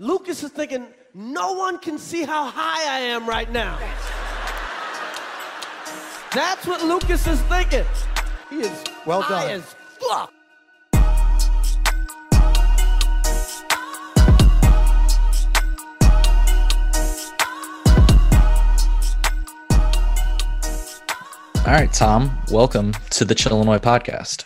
Lucas is thinking, no one can see how high I am right now. That's what Lucas is thinking. He is Well high done. as fuck. All right, Tom, welcome to the Chillinois podcast.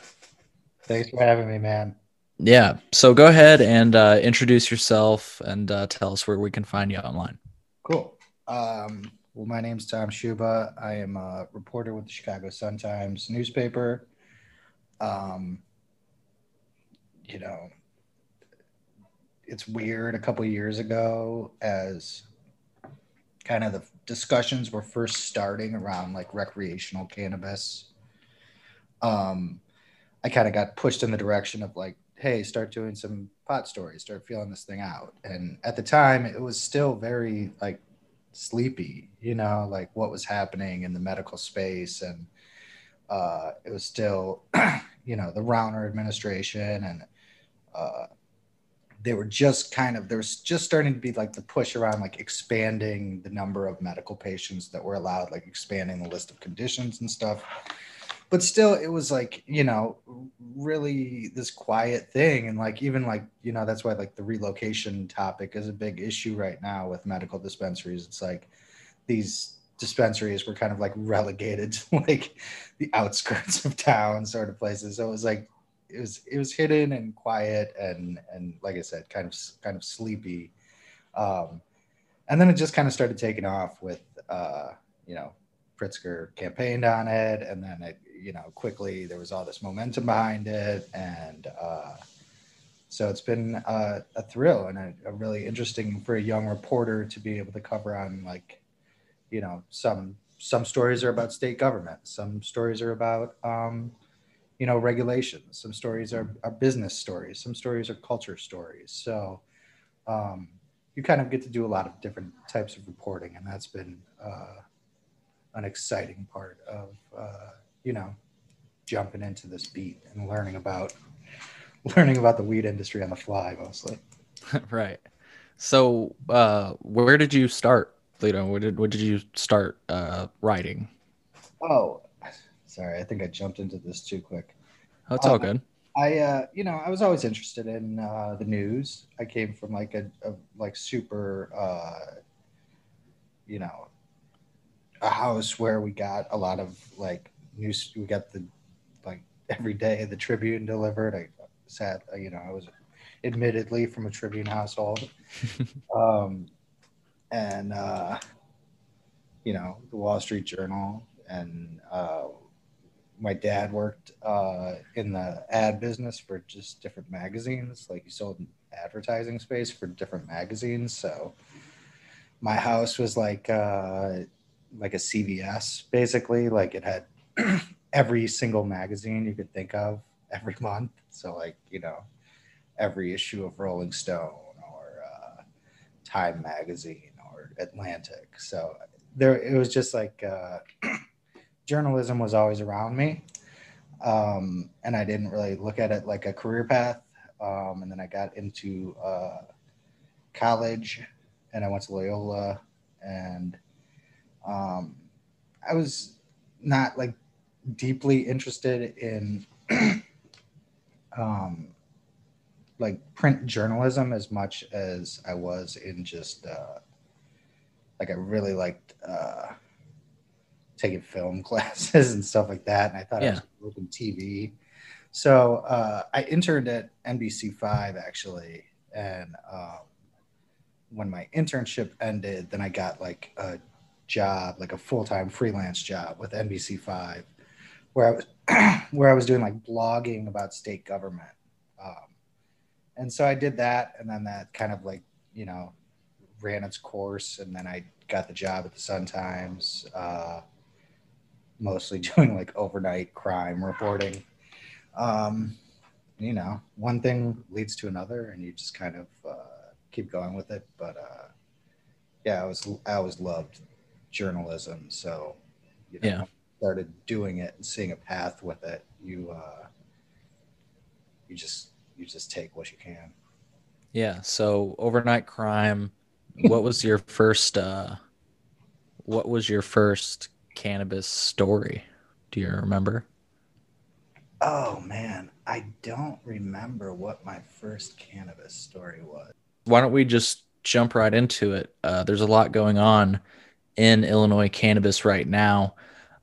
Thanks for having me, man. Yeah, so go ahead and uh, introduce yourself and uh, tell us where we can find you online. Cool. Um, well, my name's Tom Schuba. I am a reporter with the Chicago Sun Times newspaper. Um, you know, it's weird. A couple years ago, as kind of the discussions were first starting around like recreational cannabis, um, I kind of got pushed in the direction of like, hey, start doing some pot stories, start feeling this thing out. And at the time, it was still very like sleepy, you know, like what was happening in the medical space. And uh, it was still, you know, the Rauner administration and uh, they were just kind of, there was just starting to be like the push around like expanding the number of medical patients that were allowed, like expanding the list of conditions and stuff but still it was like you know really this quiet thing. And like even like you know that's why like the relocation topic is a big issue right now with medical dispensaries. It's like these dispensaries were kind of like relegated to like the outskirts of town sort of places. So it was like it was it was hidden and quiet and and like i said kind of kind of sleepy. Um and then it just kind of started taking off with uh you know Pritzker campaigned on it, and then it, you know, quickly there was all this momentum behind it, and uh, so it's been uh, a thrill and a, a really interesting for a young reporter to be able to cover on like, you know, some some stories are about state government, some stories are about um, you know regulations, some stories are, are business stories, some stories are culture stories. So um, you kind of get to do a lot of different types of reporting, and that's been uh, an exciting part of uh, you know jumping into this beat and learning about learning about the weed industry on the fly mostly right. So, uh, where did you start, Lito? Where did, where did you start uh, writing? oh sorry i think i jumped into this too quick Oh, it's all Uh, good. i uh, you know i was always interested in uh, the news i came from like a, a like super uh, you know a house where we got a lot of like news we got the like every day the tribune delivered. I sat uh, you know i was admittedly from a tribune household. Um and uh you know the wall street journal and uh my dad worked uh in the ad business for just different magazines. Like he sold advertising space for different magazines. So my house was like uh like a CVS basically. Like it had every single magazine you could think of every month. So like you know every issue of Rolling Stone or uh, Time magazine or Atlantic. So there it was just like uh, journalism was always around me, um, and I didn't really look at it like a career path. Um, and then I got into uh, college, and I went to Loyola and um, I was not like deeply interested in um, like print journalism as much as I was in just uh, like I really liked uh, taking film classes and stuff like that, and I thought I was Yeah. open TV. So uh, I interned at NBC Five actually, and um, when my internship ended, then I got like a job, like a full time freelance job with NBC Five, where I was where I was doing like blogging about state government. Um, and so I did that, and then that kind of like you know ran its course, and then I got the job at the Sun Times, uh, mostly doing like overnight crime reporting. Um, you know, one thing leads to another, and you just kind of uh, keep going with it. But uh, yeah, I was I always loved journalism, so you know, Yeah. Started doing it and seeing a path with it. You uh, you just you just take what you can. Yeah. So overnight crime. What was your first? uh What was your first cannabis story? Do you remember? Oh man, I don't remember what my first cannabis story was. Why don't we just jump right into it? Uh, there's a lot going on in Illinois cannabis right now.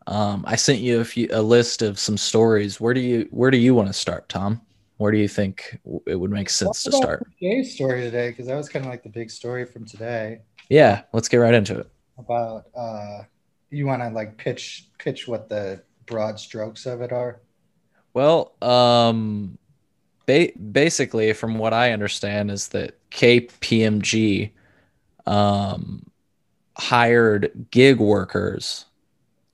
Um, I sent you a few a list of some stories. Where do you where do you want to start, Tom? Where do you think it would make sense to start? Jay's story today, because that was kind of like the big story from today. Yeah, let's get right into it. About uh, you want to like pitch pitch what the broad strokes of it are. Well, um, ba- basically, from what I understand, is that KPMG um, hired gig workers,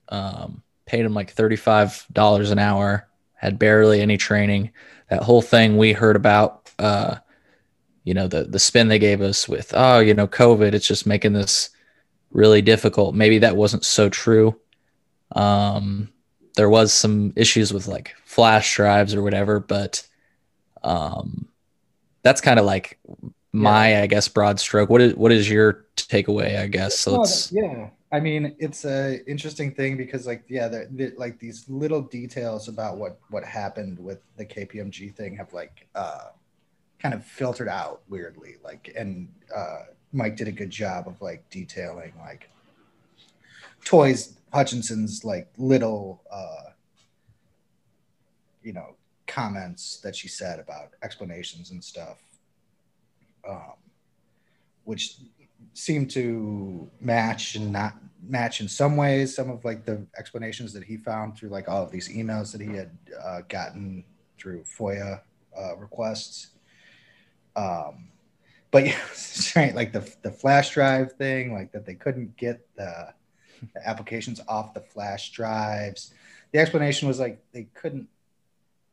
um, paid him like thirty-five dollars an hour, had barely any training. That whole thing we heard about, uh, you know, the the spin they gave us with, oh, you know, COVID, it's just making this really difficult. Maybe that wasn't so true. Um, there was some issues with like flash drives or whatever, but um, that's kind of like my, yeah. I guess, broad stroke. What is what is your takeaway? I guess so. Let's... Yeah, I mean, it's a interesting thing because like yeah, the, the, like these little details about what what happened with the KPMG thing have like uh, kind of filtered out weirdly. Like, and uh, Mike did a good job of like detailing like Toi Hutchinson's like little uh you know comments that she said about explanations and stuff um which seem to match and not match in some ways some of like the explanations that he found through like all of these emails that he had uh, gotten through FOIA uh, requests. Um, but yeah, right, like the the flash drive thing, like that they couldn't get the the applications off the flash drives. The explanation was like they couldn't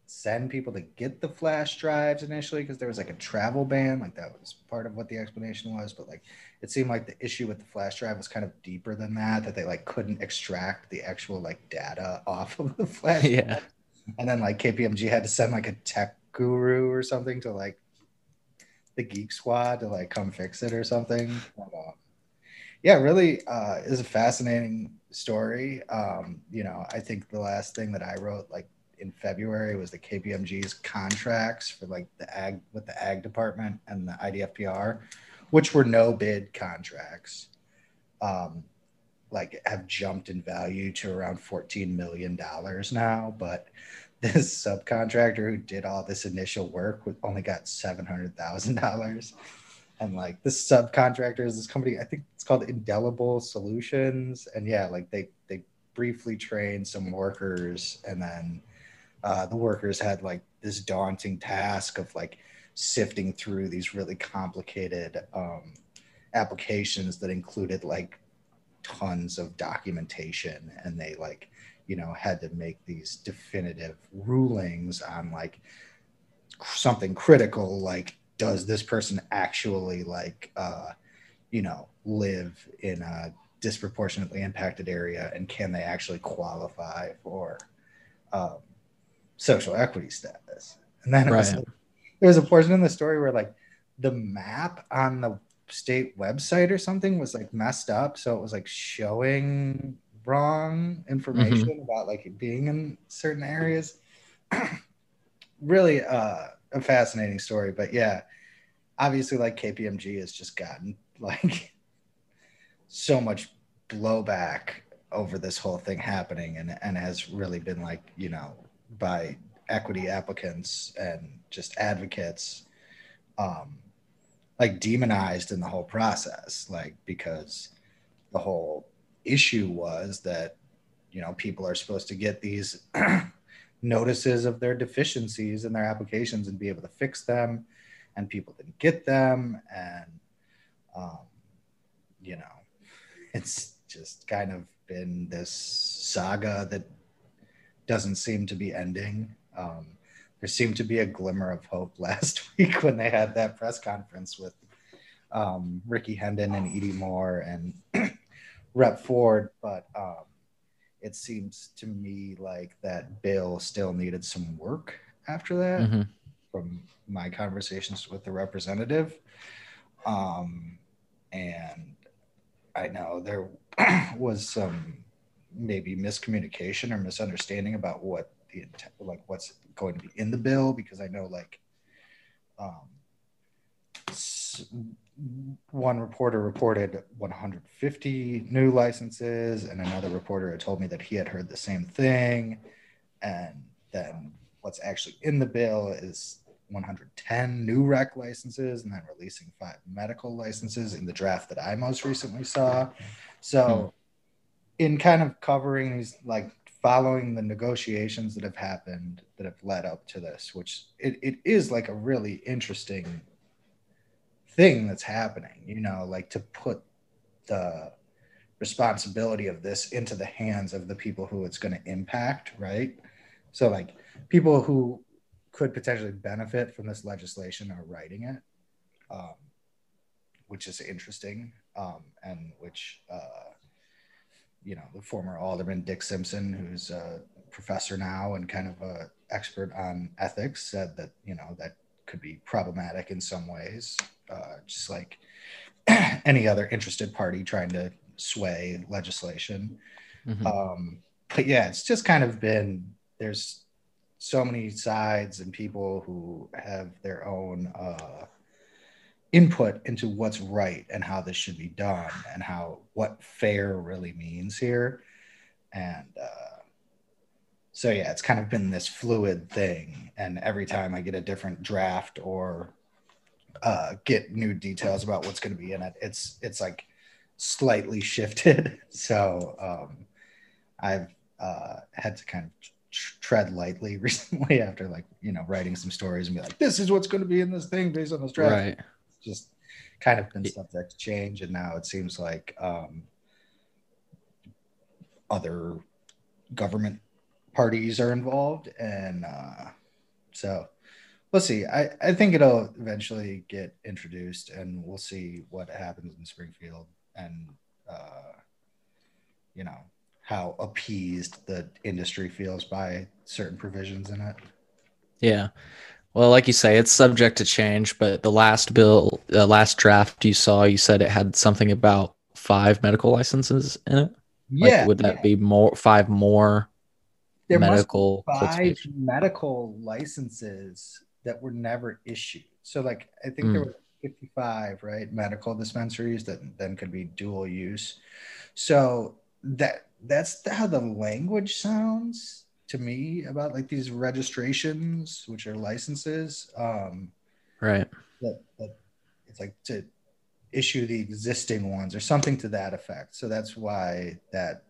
send people to get the flash drives initially because there was like a travel ban. Like that was part of what the explanation was. But like it seemed like the issue with the flash drive was kind of deeper than that, that they like couldn't extract the actual like data off of the flash. Yeah. Drive. And then like KPMG had to send like a tech guru or something to like the geek squad to like come fix it or something. But, uh, yeah, really uh, is a fascinating story. Um, you know, I think the last thing that I wrote like in February was the KPMG's contracts for like the ag with the ag department and the IDFPR, which were no bid contracts. Um, like have jumped in value to around $14 million now, but this subcontractor who did all this initial work only got $700,000 and like this subcontractor is this company i think it's called indelible solutions and yeah like they they briefly trained some workers and then uh, the workers had like this daunting task of like sifting through these really complicated um, applications that included like tons of documentation and they like you know had to make these definitive rulings on like something critical like does this person actually like uh, you know live in a disproportionately impacted area and can they actually qualify for um, social equity status and then right. was, there was a portion in the story where like the map on the state website or something was like messed up so it was like showing wrong information mm-hmm. about like being in certain areas really uh a fascinating story but yeah obviously like KPMG has just gotten like so much blowback over this whole thing happening and, and has really been like, you know, by equity applicants and just advocates, um, like demonized in the whole process, like because the whole issue was that, you know, people are supposed to get these notices of their deficiencies in their applications and be able to fix them and people didn't get them and um, you know it's just kind of been this saga that doesn't seem to be ending um, there seemed to be a glimmer of hope last week when they had that press conference with um, Rickey Hendon and Edie Moore and Rep Ford, but um, it seems to me like that bill still needed some work after that. Mm-hmm. from my conversations with the representative. Um, and I know there was some maybe miscommunication or misunderstanding about what the intent, like what's going to be in the bill, because I know like um, one reporter reported 150 new licenses, and another reporter had told me that he had heard the same thing. And then what's actually in the bill is 110 new rec licenses and then releasing five medical licenses in the draft that I most recently saw. So, hmm. in kind of covering these, like following the negotiations that have happened that have led up to this, which it, it is like a really interesting thing that's happening, you know, like to put the responsibility of this into the hands of the people who it's going to impact, right? So, like, people who could potentially benefit from this legislation are writing it, um, which is interesting, um, and which, uh, you know, the former alderman Dick Simpson, who's a professor now and kind of a expert on ethics, said that you know that could be problematic in some ways, uh, just like any other interested party trying to sway legislation. Mm-hmm. Um, but yeah, it's just kind of been there's so many sides and people who have their own uh, input into what's right and how this should be done and how what fair really means here. And uh, so yeah it's kind of been this fluid thing. And every time i get a different draft or uh, get new details about what's going to be in it it's it's like slightly shifted. So um, i've uh, had to kind of tread lightly recently after like you know writing some stories and be like this is what's going to be in this thing based on this draft. Right just kind of been subject to change and now it seems like um, other government parties are involved and uh, so we'll see I, I think it'll eventually get introduced and we'll see what happens in springfield and uh, you know how appeased the industry feels by certain provisions in it. Yeah. Well, like you say, it's subject to change, but the last bill, the last draft you saw, you said it had something about five medical licenses in it. Yeah. Like, would that yeah. be more five more there medical five medical licenses that were never issued? So, like, I think mm. there were 55, right? Medical dispensaries that then could be dual use. So that that's how the language sounds to me about like these registrations, which are licenses. Um, right. That, that it's like to issue the existing ones or something to that effect. So that's why that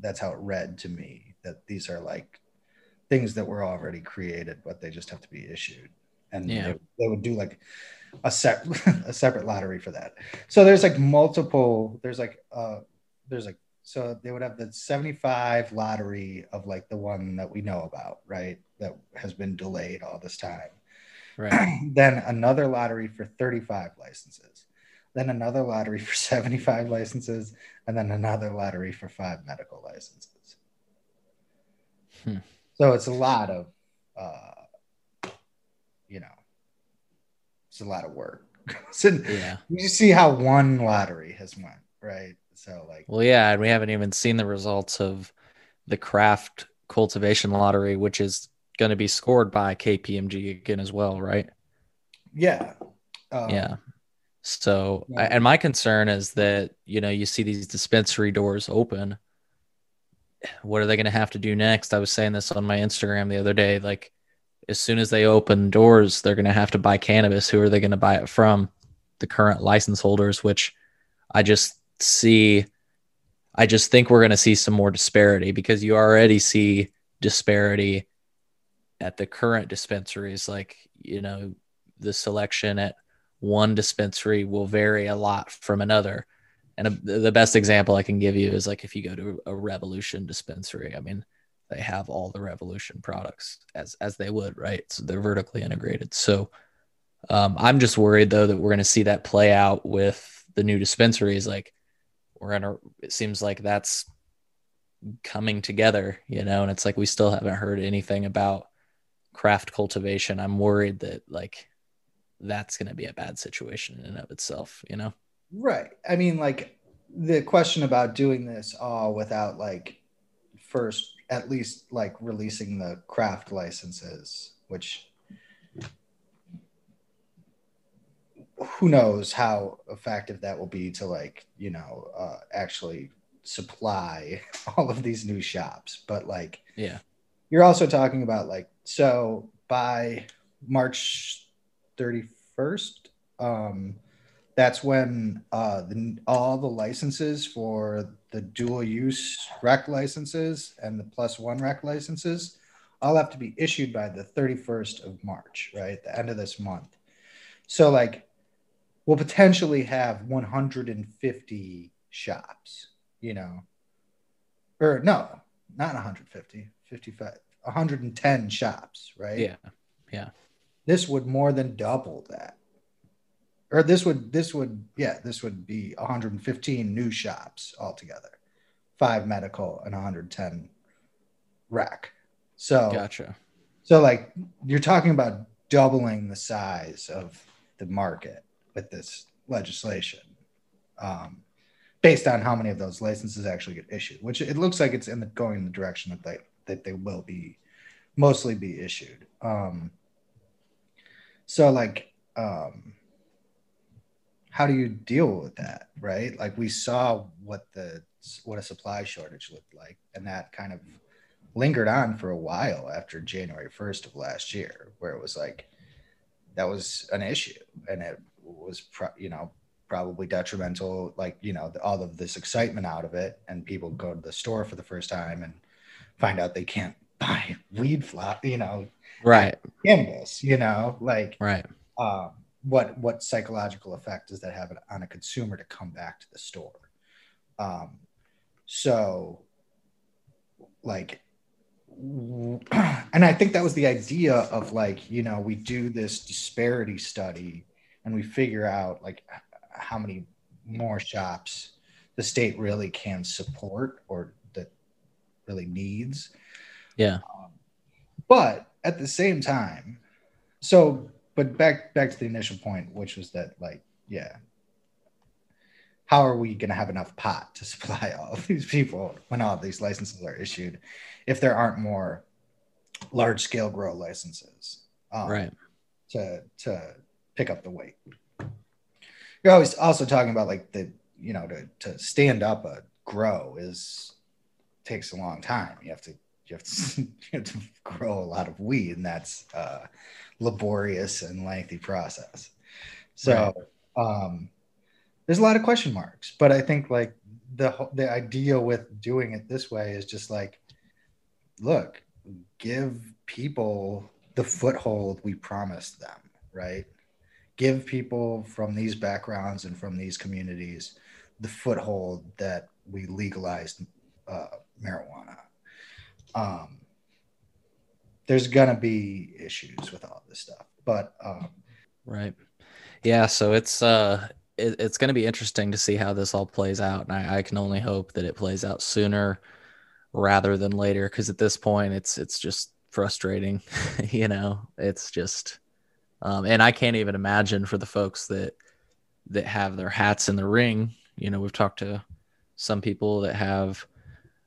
that's how it read to me that these are like things that were already created, but they just have to be issued. And yeah. they, they would do like a set a separate lottery for that. So there's like multiple. There's like uh there's like so they would have the 75 lottery of like the one that we know about, right? That has been delayed all this time. Right. then another lottery for 35 licenses. Then another lottery for 75 licenses. And then another lottery for five medical licenses. Hmm. So it's a lot of, uh, you know, it's a lot of work. so yeah. You see how one lottery has went, right? So like, well, yeah, and we haven't even seen the results of the craft cultivation lottery, which is going to be scored by KPMG again as well, right? Yeah. Um, yeah. So, yeah. and my concern is that you know you see these dispensary doors open. What are they going to have to do next? I was saying this on my Instagram the other day. Like, as soon as they open doors, they're going to have to buy cannabis. Who are they going to buy it from? The current license holders, which I just see I just think we're going to see some more disparity because you already see disparity at the current dispensaries. Like you know the selection at one dispensary will vary a lot from another. And a, the best example i can give you is like if you go to a revolution dispensary i mean they have all the revolution products as as they would right? So they're vertically integrated. So um, i'm just worried though that we're going to see that play out with the new dispensaries. Like we're in a it seems like that's coming together you know and it's like we still haven't heard anything about craft cultivation, I'm worried that like that's going to be a bad situation in and of itself, you know? Right. I mean, like the question about doing this all without like first at least like releasing the craft licenses, which who knows how effective that will be to like you know uh, actually supply all of these new shops. But like Yeah. you're also talking about like so by march 31st um that's when uh the, all the licenses for the dual use rec licenses and the plus one rec licenses all have to be issued by the 31st of march right? The end of this month. So like we'll potentially have 150 shops you know or no not 150 55 110 shops right Yeah. Yeah. this would more than double that or this would this would yeah this would be 115 new shops altogether five medical and 110 rec so Gotcha. so like you're talking about doubling the size of the market with this legislation um, based on how many of those licenses actually get issued which it looks like it's in the going in the direction that they that they will be mostly be issued. Um, so like um, how do you deal with that right? Like we saw what the what a supply shortage looked like and that kind of lingered on for a while after january 1st of last year where it was like that was an issue and it was pro- you know probably detrimental like you know all of this excitement out of it and people go to the store for the first time and find out they can't buy weed flower you know Right. cannabis you know like Right. um, what what psychological effect does that have on a consumer to come back to the store um, so like and i think that was the idea of like you know we do this disparity study and we figure out like how many more shops the state really can support or that really needs Yeah. but at the same time so but back back to the initial point which was that like yeah how are we going to have enough pot to supply all of these people when all of these licenses are issued if there aren't more large scale grow licenses um, Right. to to pick up the weight. You're always also talking about like the you know to to stand up a grow is takes a long time. You have to you have to, you have to grow a lot of weed and that's uh laborious and lengthy process. So um there's a lot of question marks but i think like the whole- the idea with doing it this way is just like look give people the foothold we promised them right give people from these backgrounds and from these communities the foothold that we legalized uh, marijuana um, there's gonna be issues with all this stuff but um, Right. Yeah. So it's uh it, it's to be interesting to see how this all plays out, and I, I can only hope that it plays out sooner rather than later. Because at this point, it's it's just frustrating. you know, it's just, um, and I can't even imagine for the folks that that have their hats in the ring. You know, we've talked to some people that have,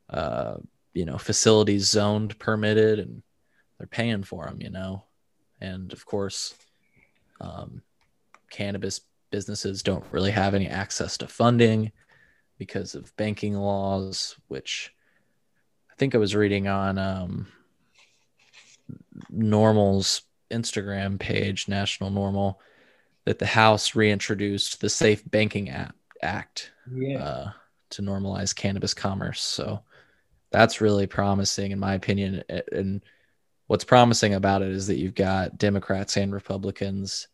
uh, you know, facilities zoned, permitted, and they're paying for them. You know, and of course um, cannabis businesses don't really have any access to funding because of banking laws, which I think I was reading on um, NORML's Instagram page, National NORML, that the House reintroduced the Safe Banking Act, Act yeah uh, to normalize cannabis commerce. So that's really promising, in my opinion. And what's promising about it is that you've got Democrats and Republicans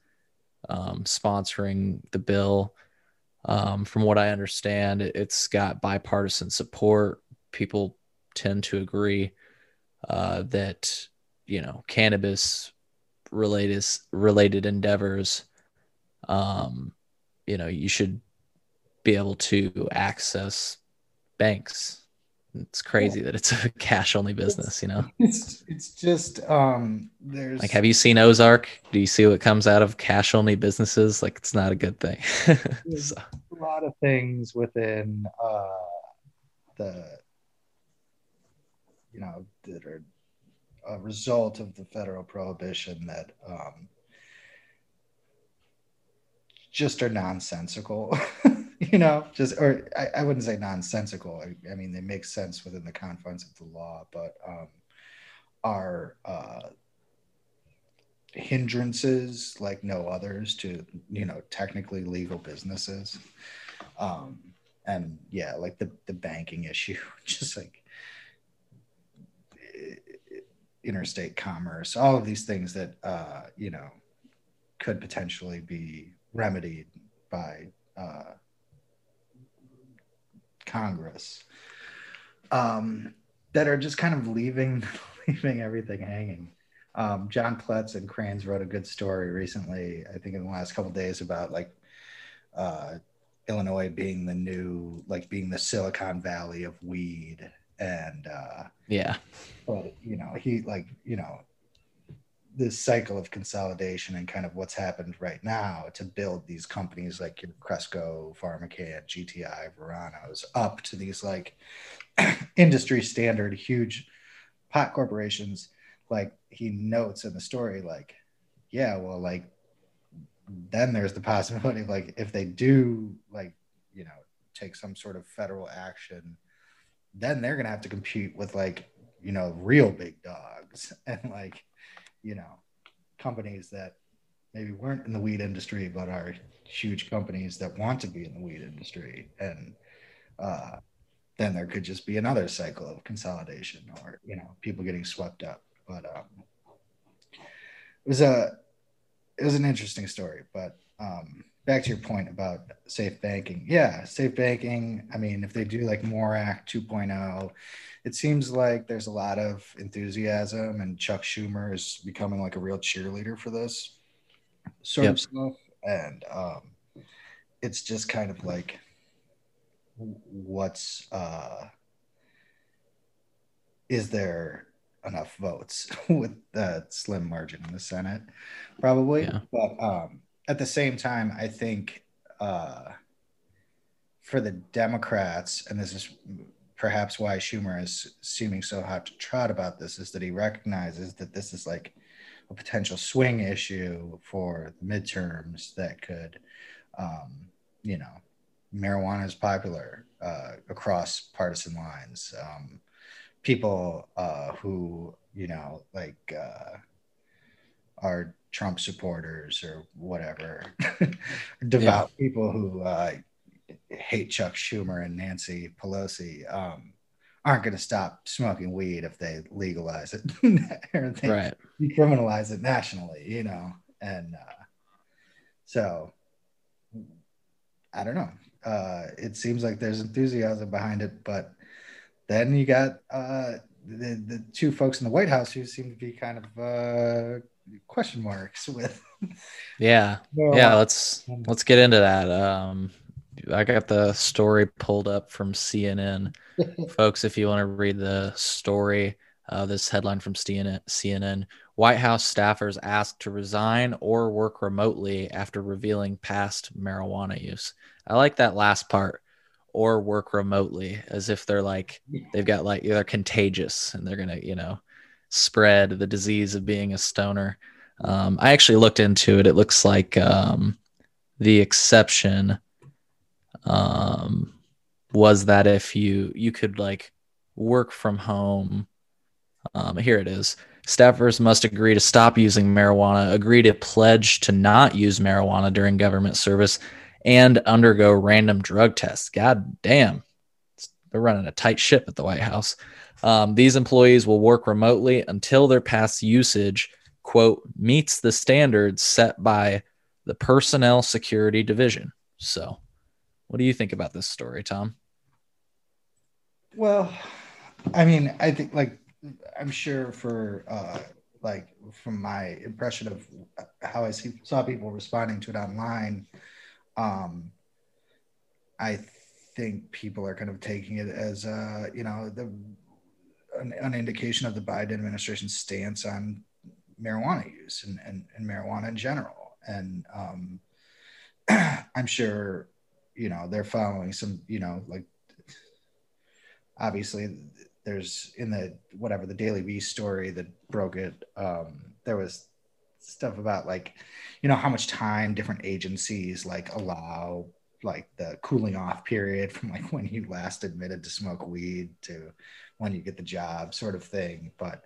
um, sponsoring the bill. Um, from what I understand, it- it's got bipartisan support. People tend to agree uh, that you know cannabis related related endeavors. Um, you know, you should be able to access banks it's crazy that it's a cash only business, you know. It's it's just um there's Like have you seen Ozark? Do you see what comes out of cash only businesses? Like it's not a good thing. So, a lot of things within uh the you know that are a result of the federal prohibition that um just are nonsensical you know just or I, I wouldn't say nonsensical. I, I mean they make sense within the confines of the law but um are uh hindrances like no others to you know technically legal businesses. Um and yeah like the the banking issue just like interstate commerce all of these things that uh you know could potentially be remedied by uh congress um that are just kind of leaving leaving everything hanging um, John Pletz and Crain's wrote a good story recently, I think in the last couple days about like uh, Illinois being the new, like being the Silicon Valley of weed. And, uh, yeah. but you know, he like, you know, this cycle of consolidation and kind of what's happened right now to build these companies like your Cresco, PharmaCann, GTI, Verano's up to these like industry standard huge pot corporations like he notes in the story like yeah well like then there's the possibility of like if they do like you know take some sort of federal action then they're gonna have to compete with like you know real big dogs and like you know companies that maybe weren't in the weed industry but are huge companies that want to be in the weed industry and uh, then there could just be another cycle of consolidation or you know people getting swept up but um, it was a it was an interesting story. But um, back to your point about safe banking, yeah, safe banking. I mean, if they do like MORE Act 2.0, it seems like there's a lot of enthusiasm, and Chuck Schumer is becoming like a real cheerleader for this sort Yep. of stuff. And um, it's just kind of like what's uh, is there enough votes with the slim margin in the Senate, probably. Yeah. But um, at the same time, I think uh, for the Democrats, and this is perhaps why Schumer is seeming so hot to trot about this, is that he recognizes that this is like a potential swing issue for the midterms that could, um, you know, marijuana is popular uh, across partisan lines. Um, people uh, who you know like uh, are Trump supporters or whatever, devout people who uh, hate Chuck Schumer and Nancy Pelosi um, aren't going to stop smoking weed if they legalize it or they Right. decriminalize it nationally, you know, and uh, so I don't know. Uh, it seems like there's enthusiasm behind it, but then you got uh, the the two folks in the White House who seem to be kind of uh, question marks with. Yeah. Yeah, let's let's get into that. Um I got the story pulled up from CNN. Folks, if you want to read the story, uh, this headline from CNN, CNN White House staffers asked to resign or work remotely after revealing past marijuana use. I like that last part or work remotely as if they're like they've got like they're contagious and they're gonna you know spread the disease of being a stoner. Um, i actually looked into it. It looks like um, the exception um, was that if you you could like work from home um, here it is. Staffers must agree to stop using marijuana agree to pledge to not use marijuana during government service and undergo random drug tests. God damn. They're running a tight ship at the white house um, these employees will work remotely until their past usage quote meets the standards set by the personnel security division. So what do you think about this story tom? Well, I mean, I think like I'm sure for uh, like from my impression of how I see, saw people responding to it online, um, I think people are kind of taking it as uh, you know the an, an indication of the Biden administration's stance on marijuana use and, and, and marijuana in general. And um, I'm sure, you know, they're following some, you know, like obviously there's in the whatever the Daily Beast story that broke it. Um, there was stuff about like, you know, how much time different agencies like allow like the cooling off period from like when you last admitted to smoke weed to when you get the job sort of thing but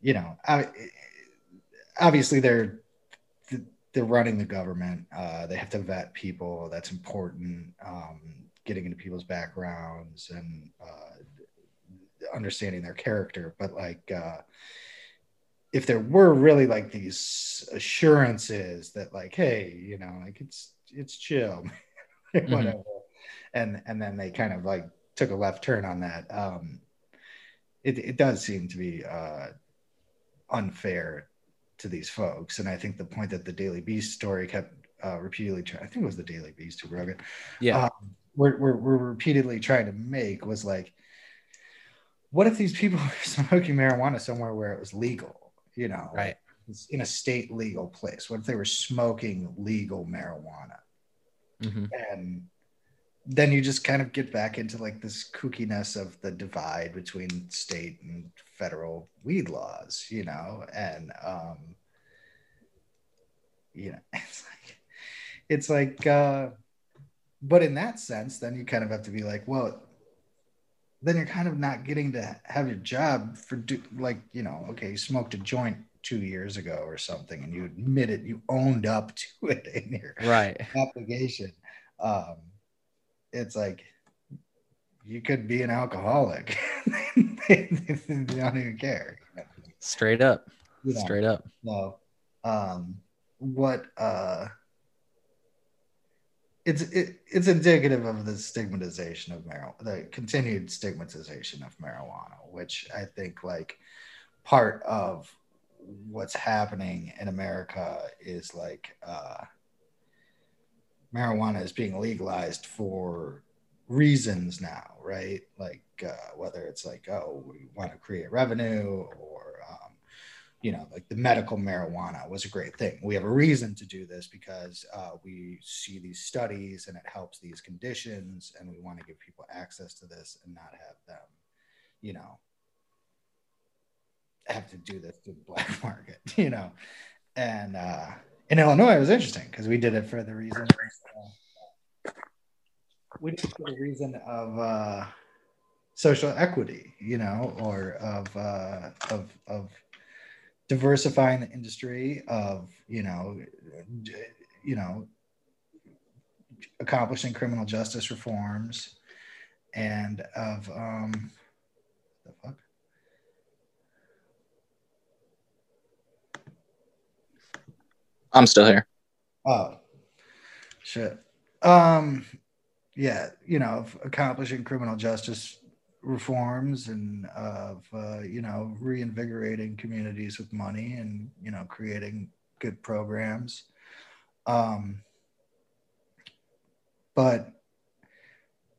you know I, obviously they're they're running the government uh, they have to vet people that's important um, getting into people's backgrounds and uh, understanding their character but like uh, if there were really like these assurances that like hey you know like it's it's chill mm-hmm. whatever and and then they kind of like took a left turn on that um it, it does seem to be uh unfair to these folks. And i think the point that the daily beast story kept uh repeatedly trying i think it was the daily beast who wrote it. Yeah. Um, we're, we're, we're repeatedly trying to make was like what if these people were smoking marijuana somewhere where it was legal you know? Right. In a state legal place. What if they were smoking legal marijuana? Mm-hmm. and then you just kind of get back into like this kookiness of the divide between state and federal weed laws, you know, and um, you know, it's like it's like uh, but in that sense, then you kind of have to be like, well, then you're kind of not getting to have your job for do like, you know, okay, you smoked a joint two years ago or something and you admit it, you owned up to it in your right. application. Um it's like you could be an alcoholic. They, don't even care. Straight up. Straight up. No um what uh it's it, it's indicative of the stigmatization of marijuana the continued stigmatization of marijuana which i think like part of what's happening in America is like uh, marijuana is being legalized for reasons now, right? Like uh, whether it's like, oh, we want to create revenue or, um, you know, like the medical marijuana was a great thing. We have a reason to do this because uh, we see these studies and it helps these conditions, and we want to give people access to this and not have them, you know, have to do this through the black market, you know. And uh, in Illinois, it was interesting because we did it for the reason. Uh, we did it for the reason of uh, social equity, you know, or of uh, of of diversifying the industry, of you know, you know, accomplishing criminal justice reforms, and of um, the fuck I'm still here. Oh, shit. Um, yeah, you know, accomplishing criminal justice reforms and of uh, you know reinvigorating communities with money and you know creating good programs. Um, but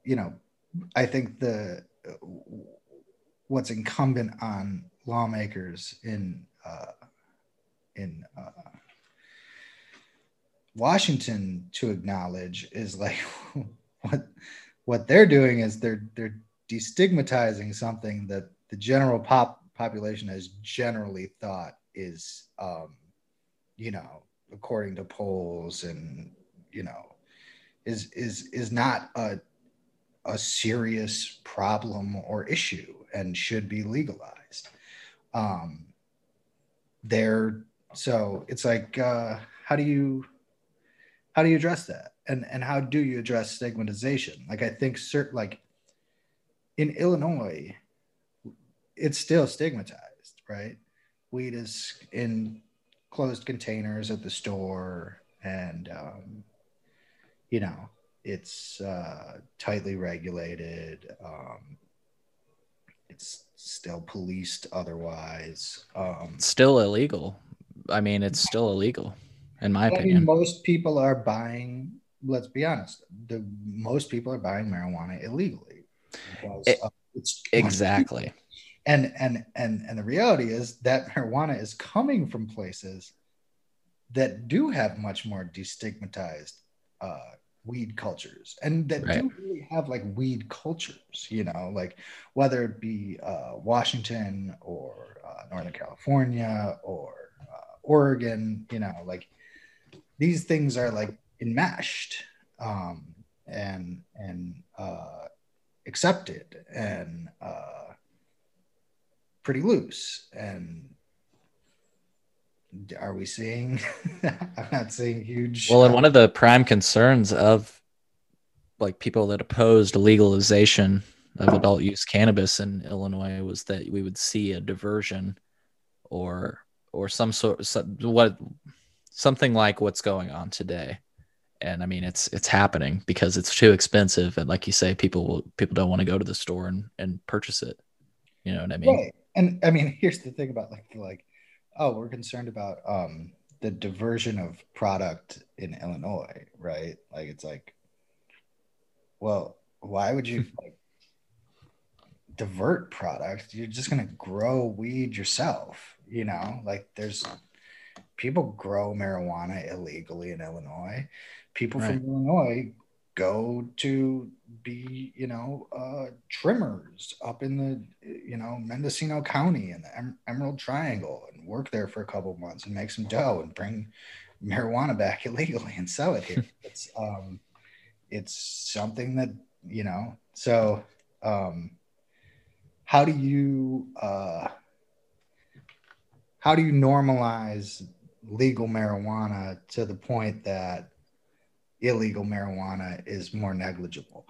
you know, I think the what's incumbent on lawmakers in uh, in uh, Washington to acknowledge is like what what they're doing is they're they're destigmatizing something that the general pop population has generally thought is um, you know according to polls and you know is is is not a a serious problem or issue and should be legalized. Um they're so it's like uh how do you how do you address that? And and how do you address stigmatization? Like i think certain like in illinois it's still stigmatized right? Weed is in closed containers at the store and um, you know it's uh, tightly regulated um, it's still policed otherwise um, still illegal. I mean it's still illegal in my opinion. most people are buying let's be honest, the most people are buying marijuana illegally. It- it's Exactly. and and and and the reality is that marijuana is coming from places that do have much more destigmatized uh, weed cultures and that Right. do really have like weed cultures you know like whether it be uh, washington or uh, northern california or uh, oregon you know like these things are like enmeshed um, and and uh, accepted and uh, pretty loose. And are we seeing? I'm not seeing huge. Well, and one of the prime concerns of like people that opposed legalization of adult use cannabis in Illinois was that we would see a diversion or or some sort some, what something like what's going on today. And I mean it's it's happening because it's too expensive and like you say people will people don't want to go to the store and and purchase it. You know what I mean? Right. And I mean, here's the thing about like like, oh, we're concerned about um the diversion of product in Illinois, right? Like it's like, well, why would you like divert product? You're just gonna grow weed yourself, you know? Like there's people grow marijuana illegally in Illinois. People Right. from Illinois go to be, you know, uh, trimmers up in the, you know, Mendocino County and the em- Emerald Triangle and work there for a couple months and make some dough and bring marijuana back illegally and sell it here. it's, um, it's something that, you know, so, um, how do you, uh, how do you normalize legal marijuana to the point that illegal marijuana is more negligible.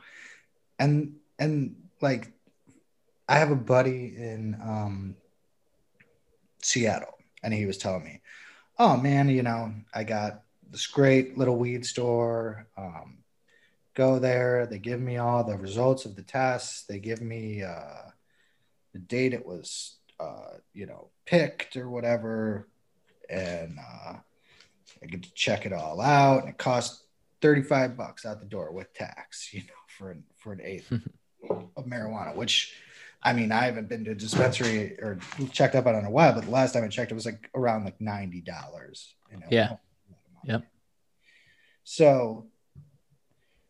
And and like i have a buddy in um seattle and he was telling me oh man you know i got this great little weed store um go there they give me all the results of the tests they give me uh the date it was uh you know picked or whatever and uh i get to check it all out and it costs 35 bucks out the door with tax, you know, for an, for an eighth of marijuana, which I mean, I haven't been to a dispensary or checked up on it in a while, but the last time I checked, it was like around like $90. You know? Yeah. Yep. So,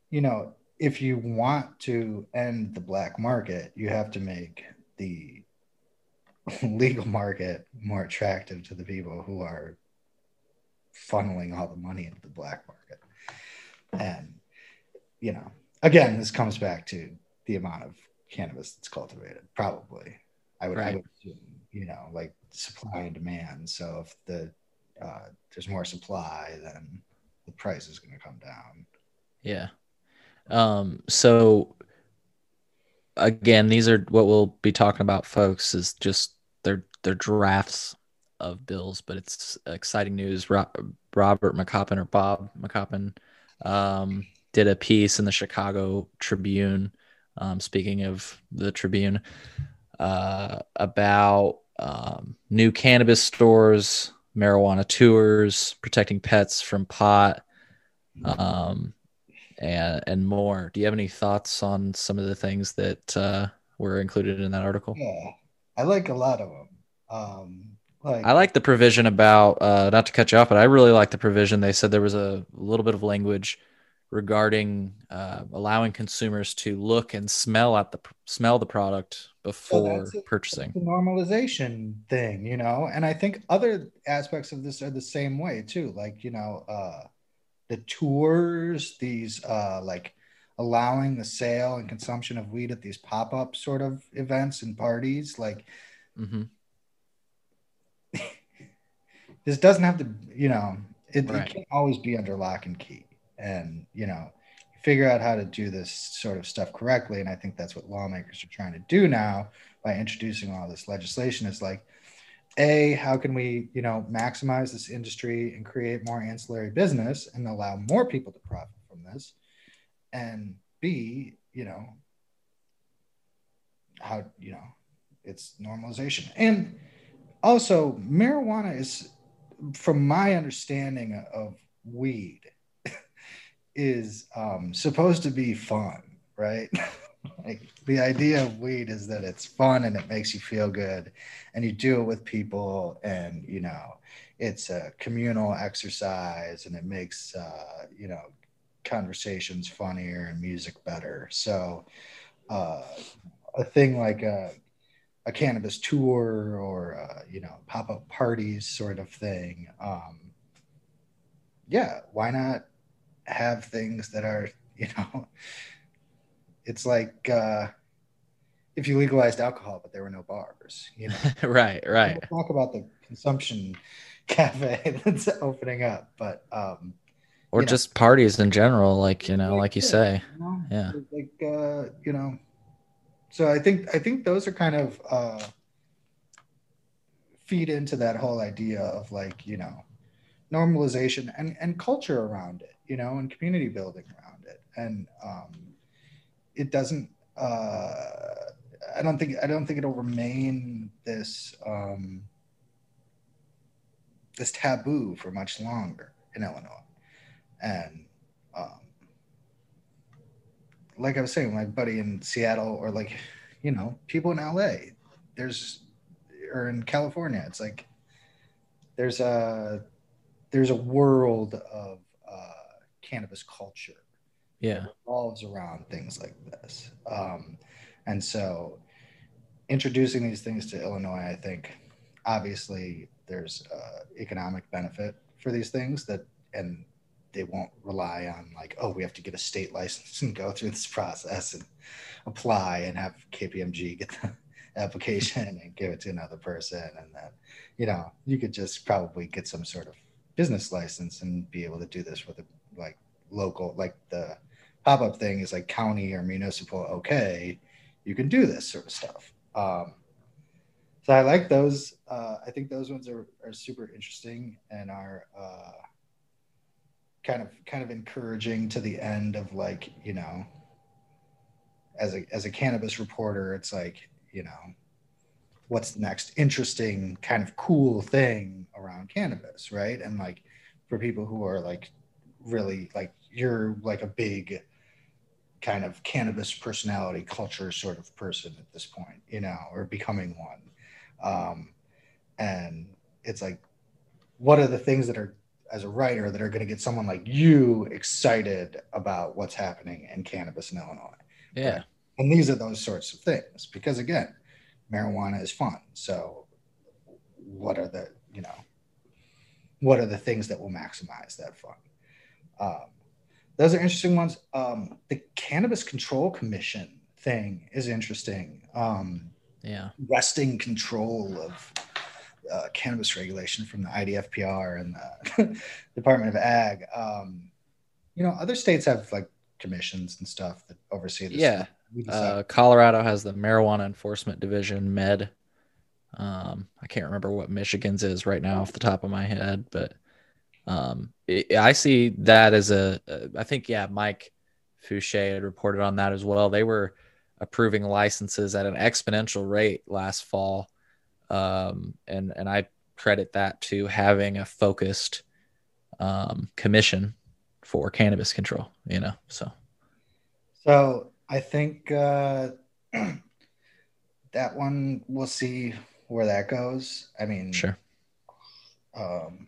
you know, if you want to end the black market, you have to make the legal market more attractive to the people who are funneling all the money into the black market. And, you know, again, this comes back to the amount of cannabis that's cultivated, probably. I would, I would assume, you know, like supply and demand. So if the uh, there's more supply, then the price is going to come down. Yeah. Um, so again, these are what we'll be talking about, folks, is just they're drafts of bills, but it's exciting news. Robert McCoppin or Bob McCoppin um, did a piece in the Chicago Tribune. Um, speaking of the Tribune, uh, about um, new cannabis stores, marijuana tours, protecting pets from pot, um, and and more. Do you have any thoughts on some of the things that uh, were included in that article? Yeah, I like a lot of them. Um, like I like the provision about uh, not to cut you off, but I really like the provision. They said there was a little bit of language regarding uh, allowing consumers to look and smell at the smell the product before that's it. purchasing. the normalization thing, you know, and I think other aspects of this are the same way too. Like, you know, uh, the tours, these uh, like allowing the sale and consumption of weed at these pop up sort of events and parties. Like, hmm this doesn't have to, you know, it, Right. it can't always be under lock and key. And, you know, figure out how to do this sort of stuff correctly. And I think that's what lawmakers are trying to do now by introducing all this legislation is like, A, how can we, you know, maximize this industry and create more ancillary business and allow more people to profit from this? And B, you know, how, you know, it's normalization. And also, marijuana is, from my understanding of weed, is um, supposed to be fun, right? like the idea of weed is that it's fun and it makes you feel good, and you do it with people, and you know, it's a communal exercise, and it makes uh, you know conversations funnier and music better. So, uh, a thing like a a cannabis tour or uh, you know pop up parties sort of thing. Um, yeah, why not have things that are you know? It's like uh, if you legalized alcohol, but there were no bars. You know, right, right. We'll talk about the consumption cafe that's opening up, but um, or just know. parties in general, like you know, like you say, you know, yeah, like uh, you know so i think i think those are kind of uh feed into that whole idea of like you know normalization and and culture around it you know and community building around it. And um it doesn't uh i don't think i don't think it'll remain this um this taboo for much longer in illinois. And like I was saying, my buddy in Seattle or like, you know, people in LA, there's or in California, it's like there's a there's a world of uh, cannabis culture. Yeah, revolves around things like this, um, and so introducing these things to Illinois, I think obviously there's uh, economic benefit for these things that and they won't rely on like oh we have to get a state license and go through this process and apply and have KPMG get the application and give it to another person. And then you know you could just probably get some sort of business license and be able to do this with a like local like the pop-up thing is like county or municipal okay you can do this sort of stuff. Um, so i like those uh, i think those ones are, are super interesting and are uh, kind of kind of encouraging to the end of like you know as a as a cannabis reporter it's like you know what's the next interesting kind of cool thing around cannabis right? And like for people who are like really like you're like a big kind of cannabis personality culture sort of person at this point you know or becoming one. Um and it's like what are the things that are as a writer that are going to get someone like you excited about what's happening in cannabis in Illinois. Yeah. Right? And these are those sorts of things because again, marijuana is fun. So what are the, you know, what are the things that will maximize that fun? Um, those are interesting ones. Um, the Cannabis Control Commission thing is interesting. Um, yeah. Wresting control of uh, cannabis regulation from the IDFPR and the Department of Ag. Um, you know, other states have like commissions and stuff that oversee this. Yeah. Uh, Colorado has the Marijuana Enforcement Division, MED. Um, I can't remember what Michigan's is right now off the top of my head, but um, it, I see that as a. a. I think yeah, Mike Fouché had reported on that as well. They were approving licenses at an exponential rate last fall um, and and I credit that to having a focused um, commission for cannabis control. You know, so so I think uh, that one we'll see where that goes. I mean, sure. Um,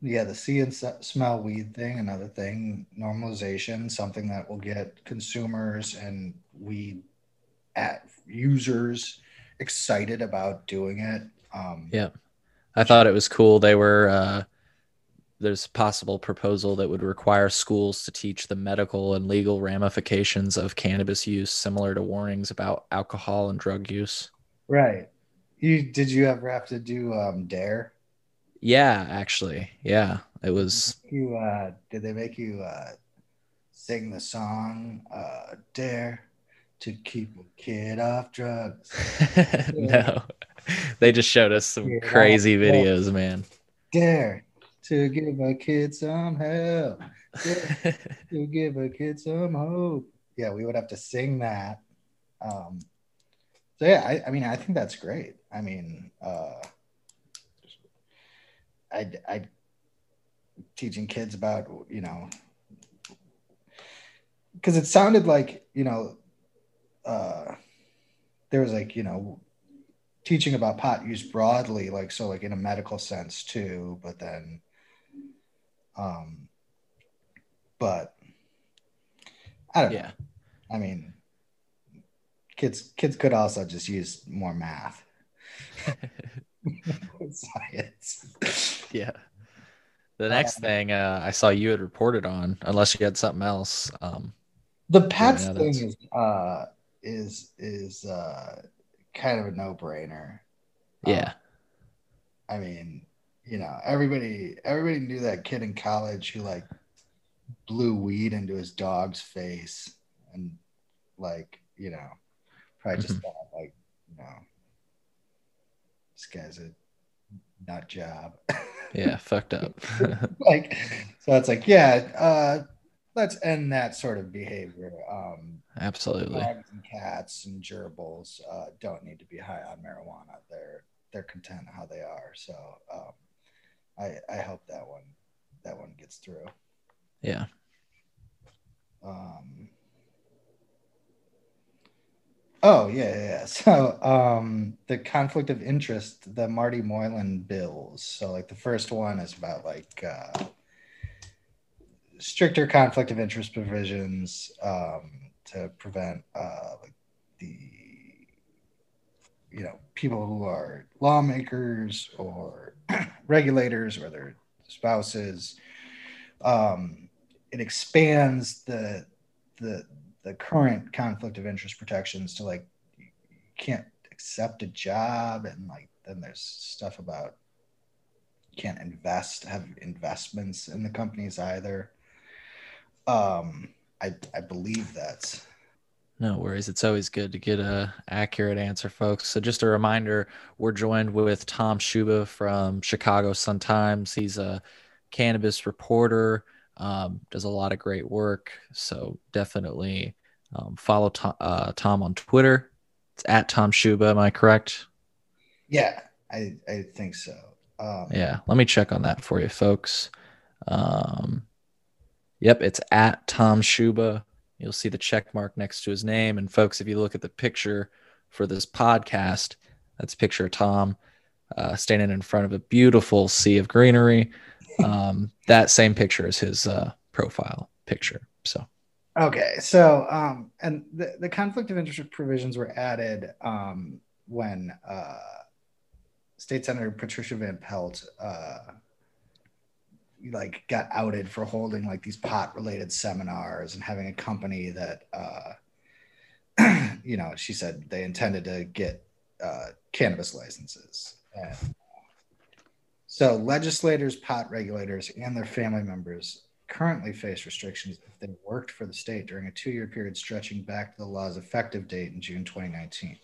yeah, the see and smell weed thing, another thing, normalization, something that will get consumers and weed at users excited about doing it. Um, yeah, I thought it was cool. They were uh, there's a possible proposal that would require schools to teach the medical and legal ramifications of cannabis use, similar to warnings about alcohol and drug use. Right. You did you ever have to do um, dare? Yeah, actually, yeah, it was. You uh, did they make you uh, sing the song uh, "Dare"? To keep a kid off drugs. no, they just showed us some Get crazy videos, man. Dare to give a kid some help. to give a kid some hope. Yeah, we would have to sing that. Um, so yeah, I, I mean, I think that's great. I mean, uh, I, I teaching kids about you know because it sounded like you know uh there was like you know teaching about pot use broadly like so like in a medical sense too but then um but i don't Yeah. know i mean kids kids could also just use more math science Yeah. The next thing uh, I saw you had reported on, unless you had something else. Um, The pets yeah, thing is uh is is uh kind of a no brainer. yeah. I mean, you know, everybody everybody knew that kid in college who like blew weed into his dog's face and like, you know, probably just Mhm. thought like, you know, this guy's a nut job. Yeah. Fucked up. like so it's like, yeah, uh let's end that sort of behavior. Um Absolutely. dogs and cats and gerbils uh, don't need to be high on marijuana. They're they're content how they are. So um, I I hope that one that one gets through. Yeah. Um, oh yeah, yeah. So um, the conflict of interest, the Marty Moylan bills. So like the first one is about like uh, stricter conflict of interest provisions um, to prevent uh, like the you know people who are lawmakers or regulators or their spouses. Um, it expands the the the current conflict of interest protections to like you can't accept a job and like then there's stuff about you can't invest have investments in the companies either um i i believe that. No worries. It's always good to get a accurate answer, folks. So just a reminder, we're joined with Tom Schuba from Chicago Sun Times. He's a cannabis reporter, um, does a lot of great work. So definitely um, follow Tom, uh, Tom on Twitter. It's at Tom Schuba. Am I correct? yeah i i think so um Yeah. Let me check on that for you, folks. Um, yep, it's at Tom Schuba. You'll see the check mark next to his name. And folks, if you look at the picture for this podcast, that's picture of Tom uh, standing in front of a beautiful sea of greenery. Um, that same picture is his uh, profile picture. So Okay, so um, and the, the conflict of interest provisions were added um, when uh, State Senator Patricia Van Pelt uh, like got outed for holding like these pot related seminars and having a company that uh, you know she said they intended to get uh, cannabis licenses. And so legislators, pot regulators, and their family members currently face restrictions if they worked for the state during a two-year period stretching back to the law's effective date in June 2019.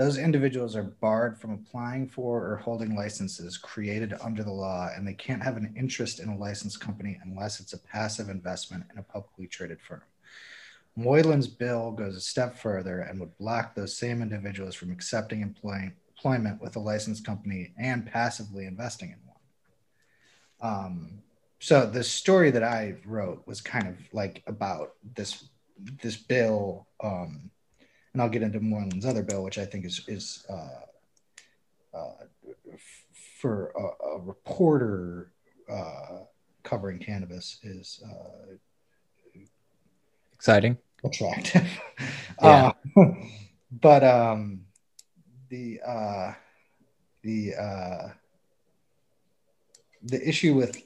Those individuals are barred from applying for or holding licenses created under the law, and they can't have an interest in a licensed company unless it's a passive investment in a publicly traded firm. Moylan's bill goes a step further and would block those same individuals from accepting employ- employment with a licensed company and passively investing in one. Um, so the story that I wrote was kind of like about this this bill, um, and I'll get into Moylan's other bill, which I think is is uh, uh, f- for a, a reporter uh, covering cannabis is uh, exciting. attractive. Yeah. Uh, but um, the uh, the uh, the issue with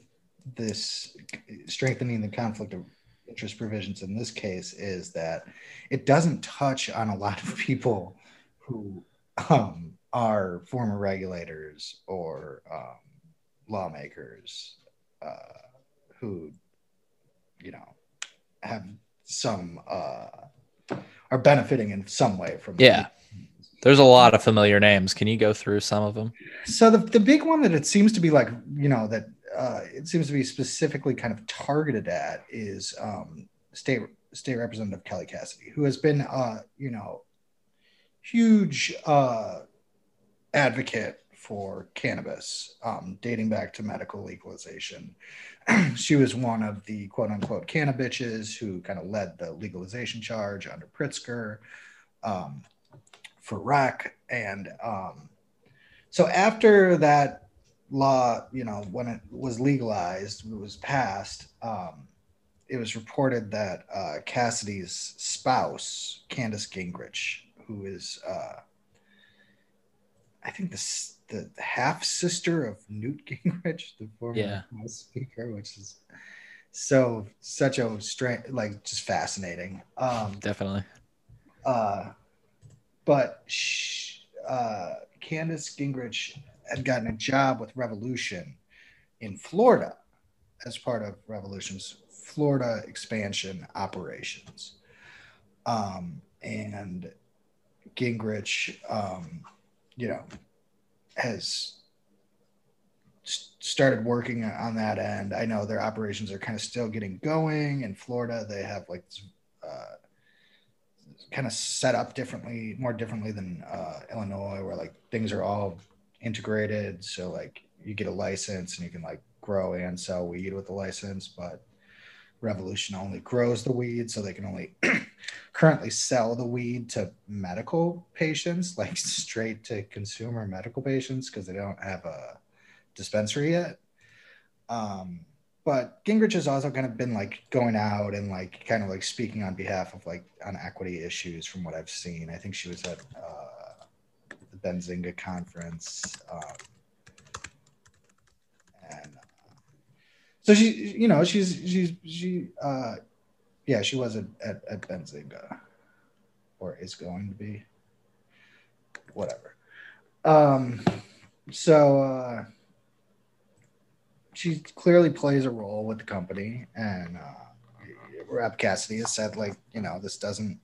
this strengthening the conflict of interest provisions in this case is that it doesn't touch on a lot of people who um, are former regulators or um, lawmakers uh, who you know have some uh, are benefiting in some way from Yeah. There's a lot of familiar names. Can you go through some of them? So the, the big one that it seems to be like, you know, that uh, it seems to be specifically kind of targeted at is um, state state representative Kelly Cassidy, who has been, uh, you know, huge uh, advocate for cannabis, um, dating back to medical legalization. she was one of the quote unquote cannabitches who kind of led the legalization charge under Pritzker um, for rec. And um, so after that law, you know, when it was legalized, it was passed, um, it was reported that uh, Cassidy's spouse, Candace Gingrich, who is, uh, I think, the, the half sister of Newt Gingrich, the former Yeah. House Speaker, which is so such a strange, like just fascinating. Um, Definitely. uh, but sh- uh, Candace Gingrich had gotten a job with Revolution in Florida as part of Revolution's Florida expansion operations. Um, and Gingrich, um, you know, has started working on that end. I know their operations are kind of still getting going in Florida. They have like uh, kind of set up differently, more differently than uh, Illinois, where like things are all integrated. So like you get a license and you can like grow and sell weed with the license, but Revolution only grows the weed, so they can only currently sell the weed to medical patients, like straight to consumer medical patients, because they don't have a dispensary yet. Um, but Gingrich has also kind of been like going out and like kind of like speaking on behalf of like on equity issues from what I've seen. I think she was at uh, the Benzinga conference. Um, and uh, so she, you know, she's, she's, she, uh, yeah, she was at, at, at Benzinga or is going to be whatever. Um, so, uh, she clearly plays a role with the company and uh rep cassidy has said like you know this doesn't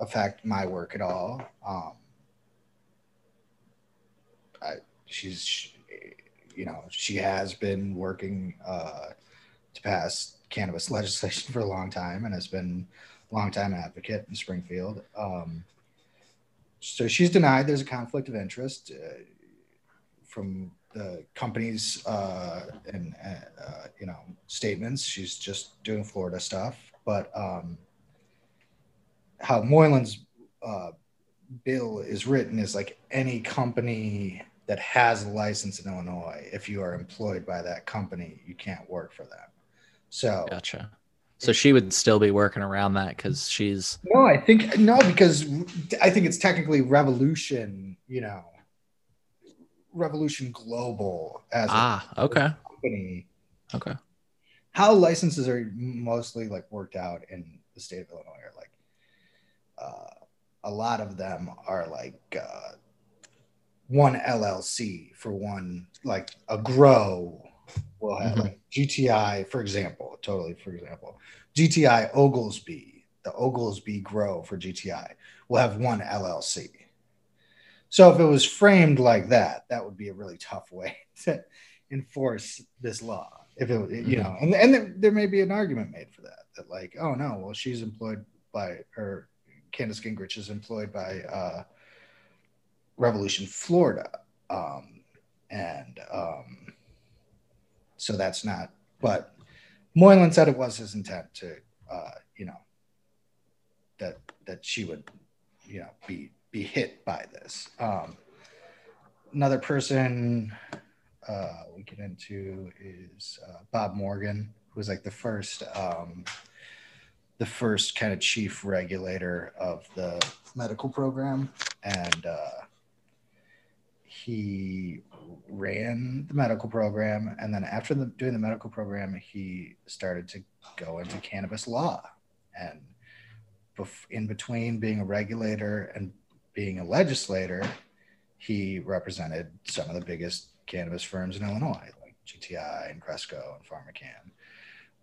affect my work at all um She's you know she has been working uh to pass cannabis legislation for a long time and has been a long time advocate in springfield um so she's denied there's a conflict of interest uh, from the company's uh, and uh, you know statements. She's just doing Florida stuff, but um, how Moylan's uh, bill is written is like any company that has a license in Illinois. If you are employed by that company, you can't work for them. So Gotcha. So she would still be working around that because she's no, I think no because I think it's technically Revolution. You know. Revolution Global as a ah okay company okay how licenses are mostly like worked out in the state of Illinois are like uh, a lot of them are like uh, one LLC for one like a grow will have Mhm. like GTI for example totally for example GTI Oglesby the Oglesby grow for GTI will have one LLC so if it was framed like that that would be a really tough way to enforce this law if it you Mhm. know and, and there, there may be an argument made for that that like oh no well she's employed by or candace gingrich is employed by uh revolution florida. Um and um so that's not but moylan said it was his intent to uh you know that that she would you know be be hit by this. Um another person uh, we get into is uh, Bob Morgan, who was like the first, um, the first kind of chief regulator of the medical program, and uh, he ran the medical program, and then after the, doing the medical program, he started to go into cannabis law, and bef- in between being a regulator and being a legislator, he represented some of the biggest cannabis firms in Illinois, like GTI and Cresco and PharmaCann.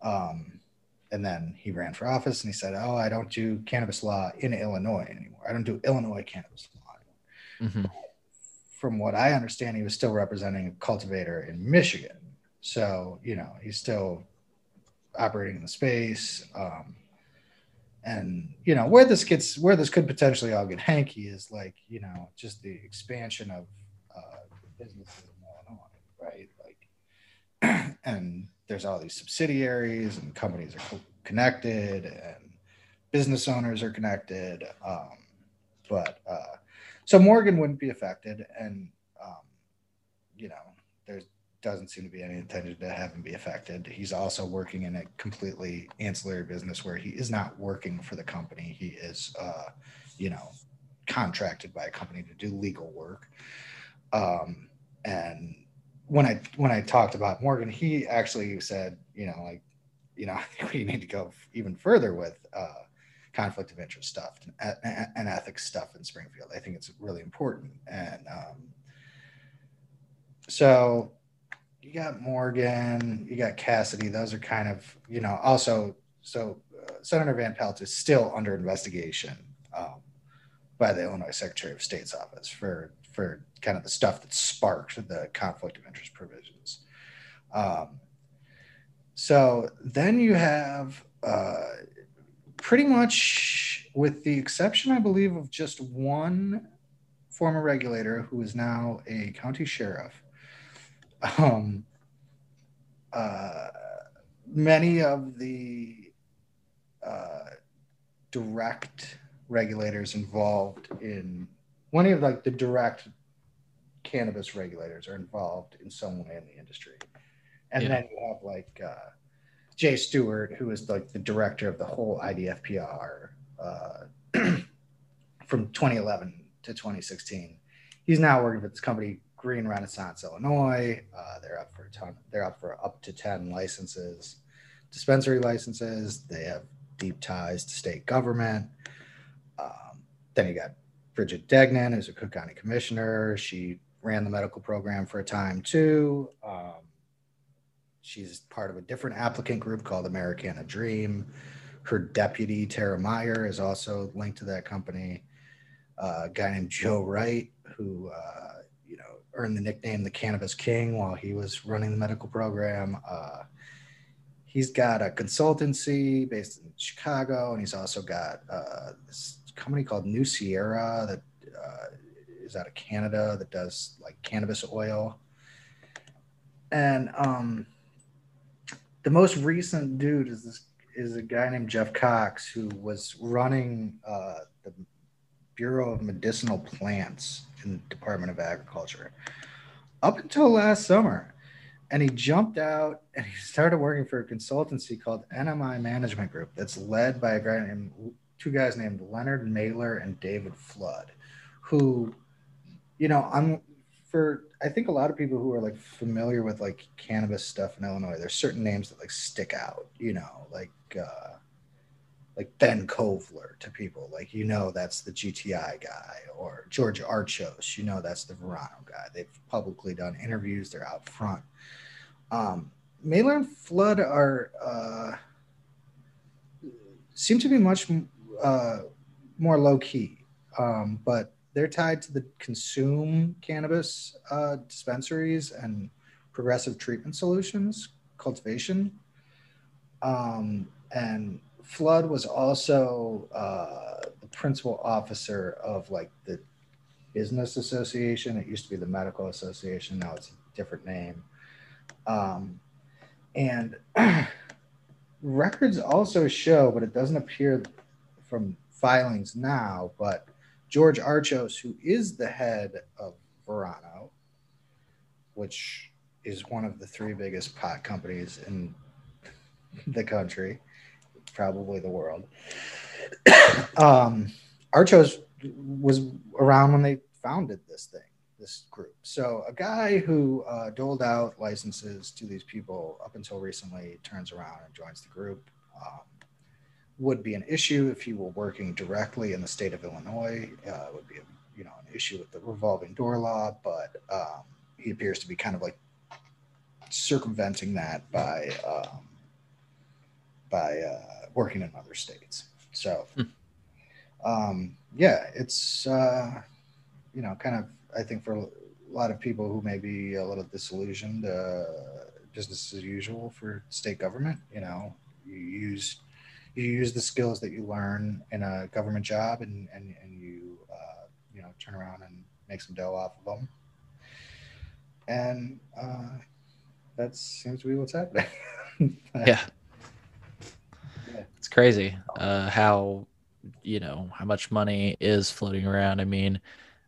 Um, and then he ran for office and he said, Oh, I don't do cannabis law in Illinois anymore. I don't do Illinois cannabis law. anymore." From what I understand, he was still representing a cultivator in Michigan. So, you know, he's still operating in the space. Um, and you know where this gets where this could potentially all get hanky is like you know just the expansion of uh, businesses in Illinois, right? Like, and there's all these subsidiaries and companies are co- connected and business owners are connected. Um, but uh, so Morgan wouldn't be affected, and um, you know, there doesn't seem to be any intention to have him be affected. He's also working in a completely ancillary business where he is not working for the company. He is, uh, you know, contracted by a company to do legal work. Um, and when I when I talked about Morgan, he actually said, you know, like, you know, I think we need to go even further with uh, conflict of interest stuff and, and, ethics stuff in Springfield. I think it's really important. And um, so you got Morgan, you got Cassidy. Those are kind of, you know, also, so uh, Senator Van Pelt is still under investigation um, by the Illinois Secretary of State's office for for kind of the stuff that sparked the conflict of interest provisions. Um, so then you have uh, pretty much, with the exception, I believe, of just one former regulator who is now a county sheriff. Um, uh, many of the uh, direct regulators involved in one of like the direct cannabis regulators are involved in some way in the industry, and yeah. then you have like uh, Jay Stewart, who is like the director of the whole IDFPR uh, from 2011 to 2016. He's now working for this company, Green Renaissance Illinois. Uh, they're up for a ton. They're up for up to 10 licenses, dispensary licenses. They have deep ties to state government. Um, then you got Bridget Degnan, who's a Cook County commissioner. She ran the medical program for a time too. Um, She's part of a different applicant group called Americana Dream. Her deputy, Tara Meyer, is also linked to that company. Uh, a guy named Joe Wright, who uh, you know earned the nickname the Cannabis King while he was running the medical program. Uh, he's got a consultancy based in Chicago, and he's also got uh, this company called New Sierra that uh, is out of Canada that does like cannabis oil. And um, the most recent dude is this is a guy named Jeff Cox who was running uh, the Bureau of Medicinal Plants in the Department of Agriculture up until last summer. And he jumped out and he started working for a consultancy called NMI Management Group that's led by a guy named two guys named Leonard Mailer and David Flood, who, you know, I'm for I think a lot of people who are like familiar with like cannabis stuff in Illinois, there's certain names that like stick out, you know, like uh like Ben Kovler to people. Like you know that's the GTI guy or George Archos, you know that's the Verano guy. They've publicly done interviews, they're out front. Um and Flood are uh seem to be much uh more low key. Um, but they're tied to the consume cannabis uh, dispensaries and progressive treatment solutions cultivation. Um, and flood was also uh, the principal officer of like the business association. It used to be the medical association. Now it's a different name. Um, and records also show but it doesn't appear from filings now but George Archos, who is the head of Verano, which is one of the three biggest pot companies in the country, probably the world. um, Archos was around when they founded this thing, this group. So a guy who uh, doled out licenses to these people up until recently turns around and joins the group. Um, would be an issue if he were working directly in the state of Illinois. Uh, would be a, you know an issue with the revolving door law, but um, he appears to be kind of like circumventing that by um, by uh, working in other states. So, hmm. um, yeah, it's uh, you know kind of I think for a lot of people who may be a little disillusioned, uh, business as usual for state government. You know, you use you use the skills that you learn in a government job and, and, and you, uh, you know, turn around and make some dough off of them. and uh, that seems to be what's happening. yeah. It's crazy uh, how you know how much money is floating around. I mean,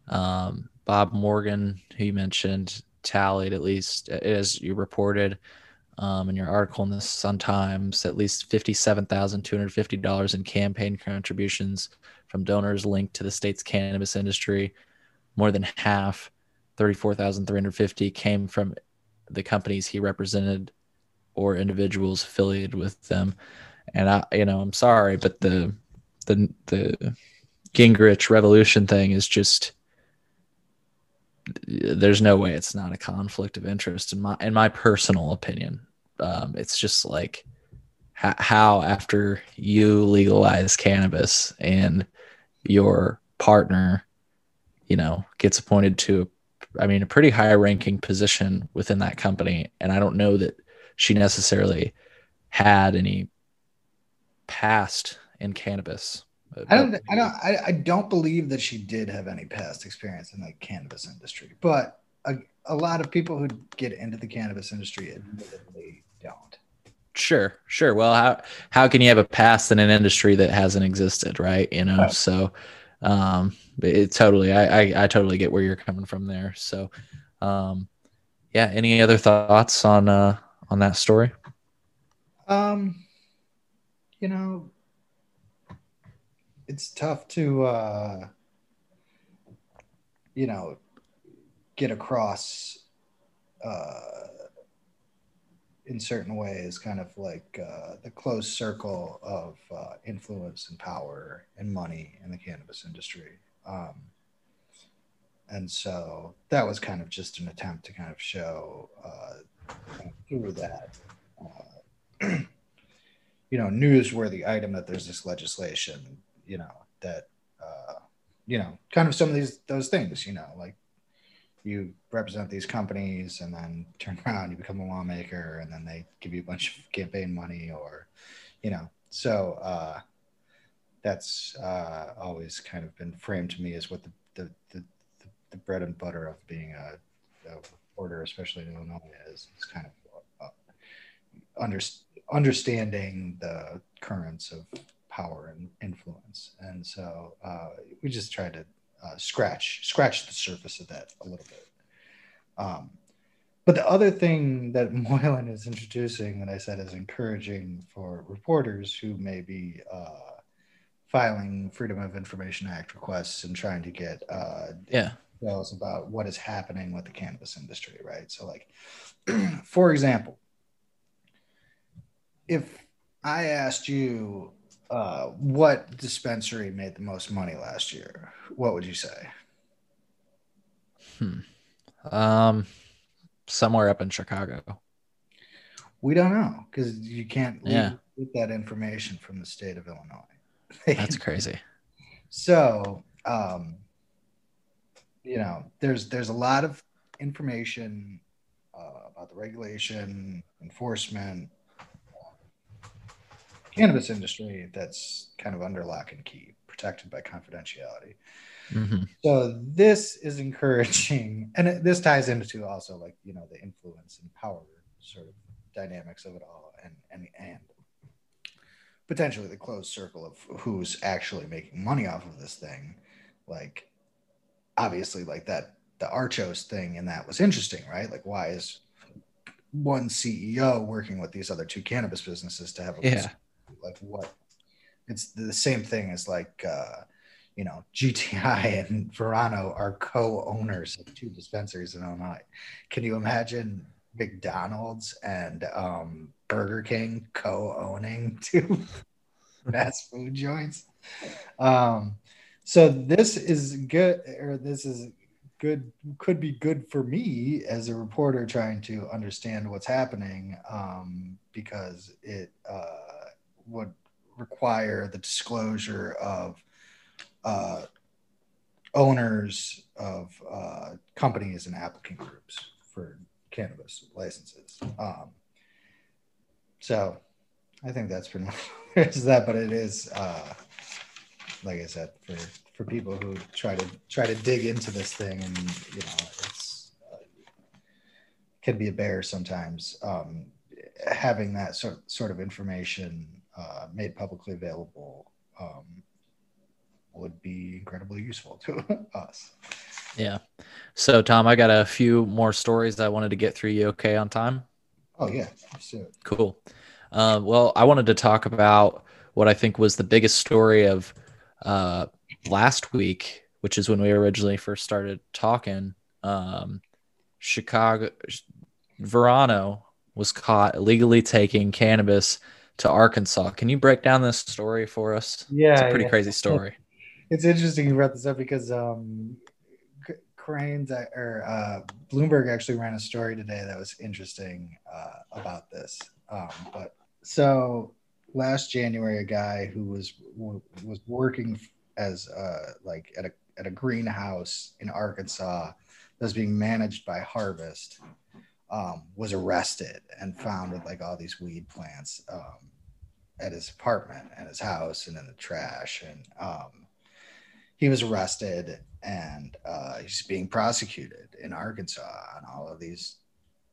um, Bob Morgan, who you mentioned, tallied at least as you reported um, in your article in the Sun Times, at least fifty-seven thousand two hundred fifty dollars in campaign contributions from donors linked to the state's cannabis industry. More than half, thirty-four thousand three hundred fifty, came from the companies he represented or individuals affiliated with them. And I, you know, I'm sorry, but the the the Gingrich revolution thing is just there's no way it's not a conflict of interest in my in my personal opinion. Um, it's just like how, how after you legalize cannabis and your partner, you know, gets appointed to, I mean, a pretty high ranking position within that company, and I don't know that she necessarily had any past in cannabis. I don't. I don't. I, I don't believe that she did have any past experience in the cannabis industry, but a, a lot of people who get into the cannabis industry admittedly don't. Sure, sure. Well, how how can you have a past in an industry that hasn't existed, right? You know, so um, it totally. I, I I totally get where you're coming from there. So, um, yeah. Any other thoughts on uh on that story? Um, you know, it's tough to uh, you know get across uh, in certain ways kind of like uh, the close circle of uh, influence and power and money in the cannabis industry. Um, and so that was kind of just an attempt to kind of show uh, through that uh, you know newsworthy item that there's this legislation you know that uh, you know kind of some of these those things you know like you represent these companies and then turn around you become a lawmaker and then they give you a bunch of campaign money or you know so uh, that's uh, always kind of been framed to me as what the the, the, the bread and butter of being a, a reporter especially in illinois is, is kind of uh, under, understanding the currents of power and influence. And so uh, we just tried to uh, scratch scratch the surface of that a little bit. Um, but the other thing that Moylan is introducing that I said is encouraging for reporters who may be uh, filing Freedom of Information Act requests and trying to get uh, yeah details about what is happening with the cannabis industry, right? So, like, for example, if I asked you uh, what dispensary made the most money last year, what would you say? Hmm. Um, somewhere up in Chicago. We don't know because you can't yeah. get that information from the state of Illinois. That's crazy. So, um, you know, there's there's a lot of information uh, about the regulation, enforcement, cannabis industry that's kind of under lock and key, protected by confidentiality. Mm-hmm. So this is encouraging, and it, this ties into also like you know the influence and power sort of dynamics of it all, and and and potentially the closed circle of who's actually making money off of this thing. Like obviously, like that the Archos thing, and that was interesting, right? Like why is one CEO working with these other two cannabis businesses to have a yeah like what it's the same thing as like uh you know gti and verano are co-owners of two dispensaries in illinois. Can you imagine mcdonald's and um burger king co-owning two fast food joints? Um so this is good or this is good could be good for me as a reporter trying to understand what's happening um, because it uh, would require the disclosure of uh, owners of uh, companies and applicant groups for cannabis licenses. Um, so I think that's pretty much is that, but it is uh, like I said for for people who try to try to dig into this thing and you know it's uh, can be a bear sometimes. Um, having that sort sort of information uh, made publicly available um, would be incredibly useful to us. Yeah. So, Tom, I got a few more stories I wanted to get through. You okay on time? Oh yeah, it. Cool. Uh, well, I wanted to talk about what I think was the biggest story of uh, last week, which is when we originally first started talking. Um, Chicago, Verano was caught illegally taking cannabis to Arkansas. Can you break down this story for us? Yeah, it's a pretty yeah. crazy story. It's interesting you brought this up because um, Crain's uh, or uh, Bloomberg actually ran a story today that was interesting uh, about this. Um, but so last January, a guy who was was working as uh, like at a at a greenhouse in Arkansas that was being managed by Harvest um, was arrested and found with like all these weed plants um, at his apartment and his house and in the trash and um, he was arrested and uh, he's being prosecuted in Arkansas on all of these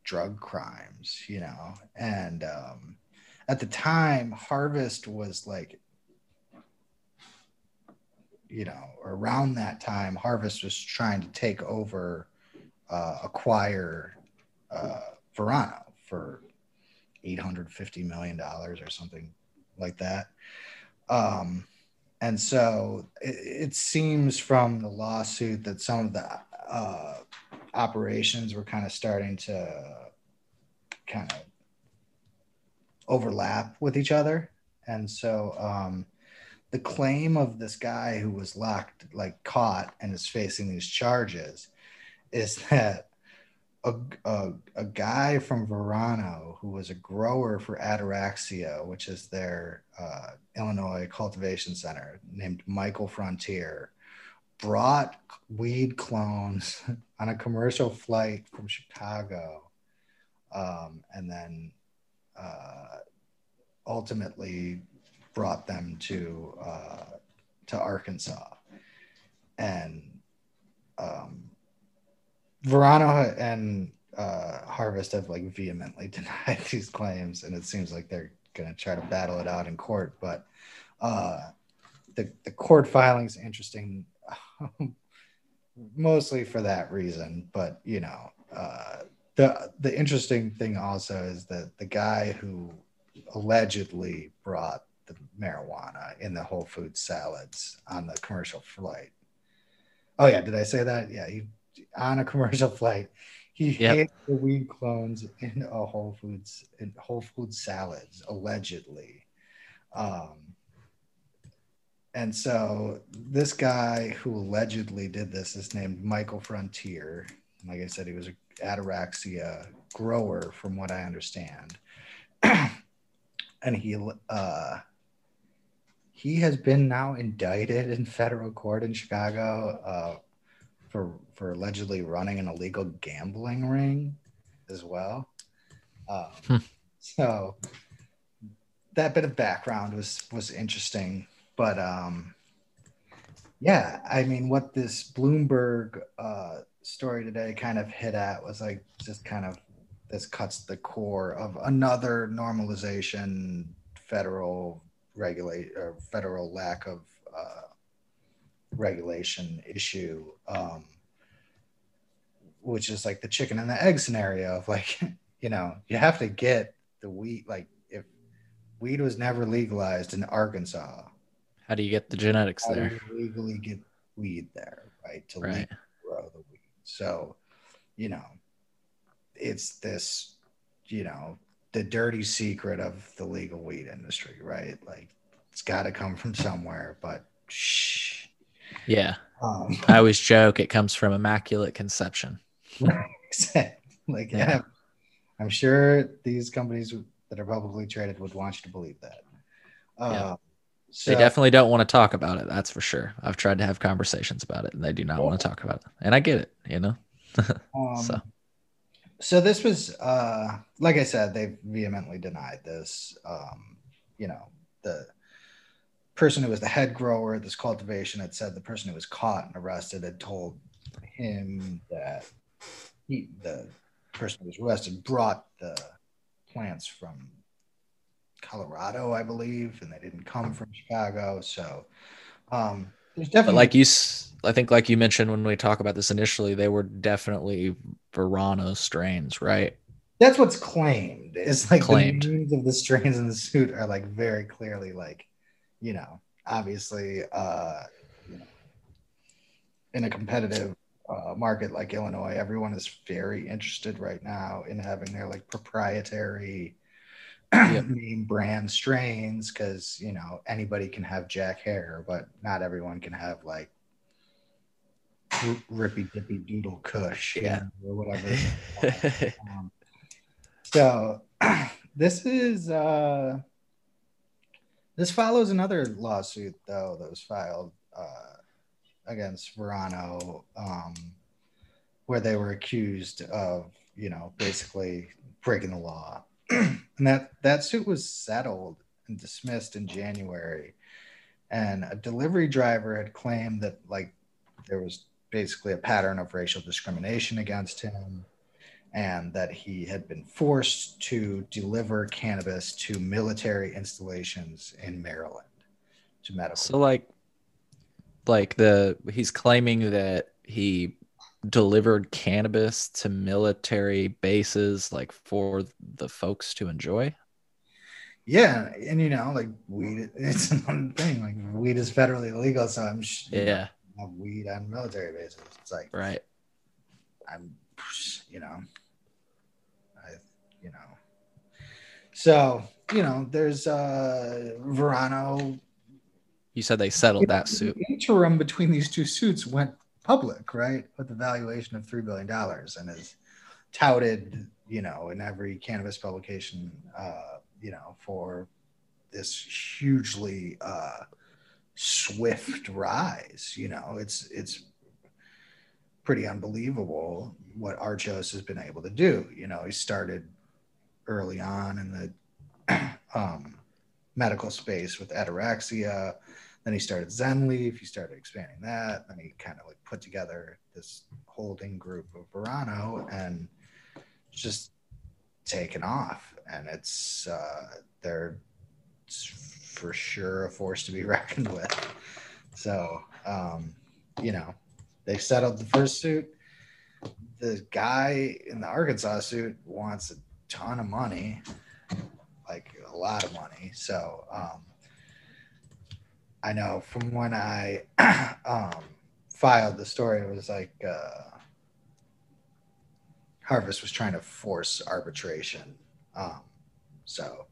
drug crimes, you know. And um, at the time, Harvest was like, you know, around that time, Harvest was trying to take over, uh, acquire uh, Verano for $850 million or something like that. Um, and so it, it, seems from the lawsuit that some of the uh, operations were kind of starting to kind of overlap with each other. And so um, the claim of this guy who was locked, like caught and is facing these charges, is that a, a, a, guy from Verano who was a grower for Ataraxia, which is their uh, Illinois cultivation center, named Michael Frontier, brought weed clones on a commercial flight from Chicago, um, and then uh, ultimately brought them to uh, to Arkansas, and um, Verano and uh, Harvest have like vehemently denied these claims, and it seems like they're going to try to battle it out in court. But uh, the the court filing is interesting, mostly for that reason. But you know, uh, the the interesting thing also is that the guy who allegedly brought the marijuana in the Whole Foods salads on the commercial flight. Oh yeah, did I say that? Yeah, he on a commercial flight. He yep. the weed clones in a Whole Foods in Whole Foods salads, allegedly. Um, and so this guy who allegedly did this is named Michael Frontier. Like I said, he was an ataraxia grower, from what I understand. and he uh, he has been now indicted in federal court in Chicago uh, for for allegedly running an illegal gambling ring as well. Um, hmm. So that bit of background was was interesting, but um, yeah, I mean, what this Bloomberg uh, story today kind of hit at was like just kind of this cuts the core of another normalization federal regulate or federal lack of uh, regulation issue, um, which is like the chicken and the egg scenario of like, you know, you have to get the weed. Like, if weed was never legalized in Arkansas, how do you get the genetics how there? Do you legally get weed there, right? To right. grow the weed. So, you know, it's this, you know, the dirty secret of the legal weed industry, right? Like, it's got to come from somewhere, but shh. Yeah. Um, I always joke it comes from immaculate conception. like, yeah. yeah. I'm sure these companies that are publicly traded would want you to believe that. Yeah. Uh, so, they definitely don't want to talk about it. That's for sure. I've tried to have conversations about it, and they do not want to talk about it. And I get it, you know. um, so, so this was, uh, like I said, they vehemently denied this. Um, you know, the person who was the head grower at this cultivation had said the person who was caught and arrested had told him that he, the person who was arrested brought the plants from Colorado, I believe, and they didn't come from Chicago. So um, there's But definitely like you, I think, like you mentioned when we talk about this initially, they were definitely Verano strains, right? that's what's claimed. It's like Claimed. the names of the strains in the suit are like very clearly like, you know, obviously, uh, you know, in a competitive uh, market like Illinois, everyone is very interested right now in having their like proprietary Yep. name brand strains because you know anybody can have Jack Herer, but not everyone can have like Rippy Dippy Doodle Kush, Yeah. know, or whatever. Um, so this is uh, this follows another lawsuit though that was filed uh, against Verano, um, where they were accused of you know basically breaking the law, and that that suit was settled and dismissed in January, and a delivery driver had claimed that like there was basically a pattern of racial discrimination against him and that he had been forced to deliver cannabis to military installations in Maryland to medical. so like, like the he's claiming that he delivered cannabis to military bases, like for the folks to enjoy. yeah, and you know, like weed, it's another thing. Like weed is federally illegal, so I'm sh- Yeah, weed on military bases. It's like right. I'm, you know, you know, so you know, there's uh Verano You said they settled that suit. The interim between these two suits went public, right, with a valuation of three billion dollars, and is touted, you know, in every cannabis publication, uh, you know, for this hugely uh, swift rise. You know, it's it's pretty unbelievable what Archos has been able to do. You know, he started early on in the um, medical space with ataraxia. Then he started Zen Leaf. He started expanding that. Then he kind of like put together this holding group of Verano and just taken off. And it's uh, they're for sure a force to be reckoned with. So um, you know, they settled the first suit. The guy in the Arkansas suit wants a ton of money, like a lot of money. So um, I know from when I um, filed the story, it was like uh, Harvest was trying to force arbitration. Um, so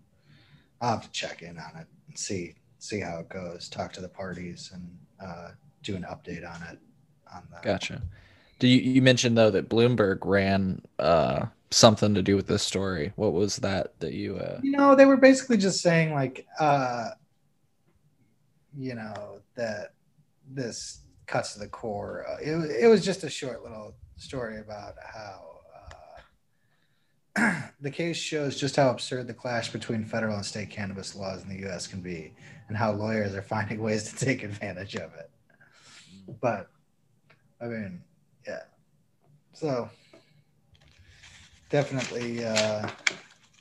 I'll have to check in on it and see see how it goes. Talk to the parties and uh, do an update on it. On the Gotcha. Do you you mentioned though that Bloomberg ran uh something to do with this story? What was that that you uh you know they were basically just saying like uh you know that this cuts to the core. Uh, it, it was just a short little story about how uh, the case shows just how absurd the clash between federal and state cannabis laws in the us can be and how lawyers are finding ways to take advantage of it. But i mean yeah. So definitely uh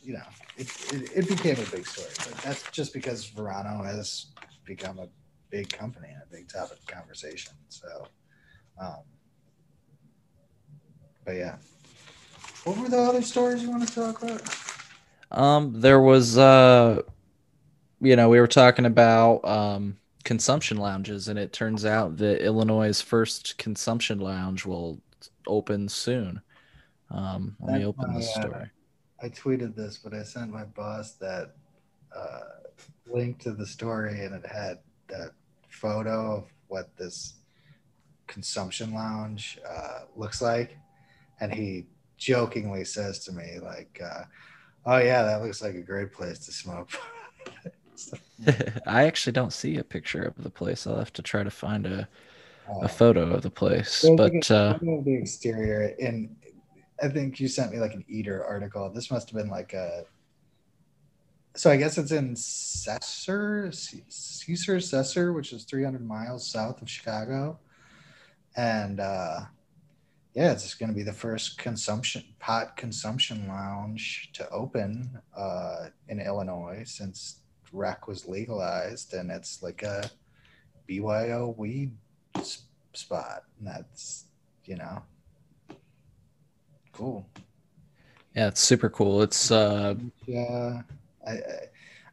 you know it, it, it became a big story but that's just because verano has become a big company and a big topic of conversation so um but yeah what were the other stories you want to talk about um there was uh you know, we were talking about um consumption lounges and it turns out that Illinois' first consumption lounge will open soon. Um let me open the story. i tweeted this but i sent my boss that uh link to the story and it had that photo of what this consumption lounge uh, looks like and he jokingly says to me like uh, oh yeah that looks like a great place to smoke I actually don't see a picture of the place. I'll have to try to find a, a photo of the place. But uh the exterior and i think you sent me like an eater article. This must have been like a so i guess it's in Sesser, Caesar Sesser, which is 300 miles south of Chicago. And uh, yeah, it's going to be the first consumption pot consumption lounge to open uh, in Illinois since rec was legalized, and it's like a BYO weed spot, and that's you know cool. Yeah, it's super cool. It's uh Yeah, I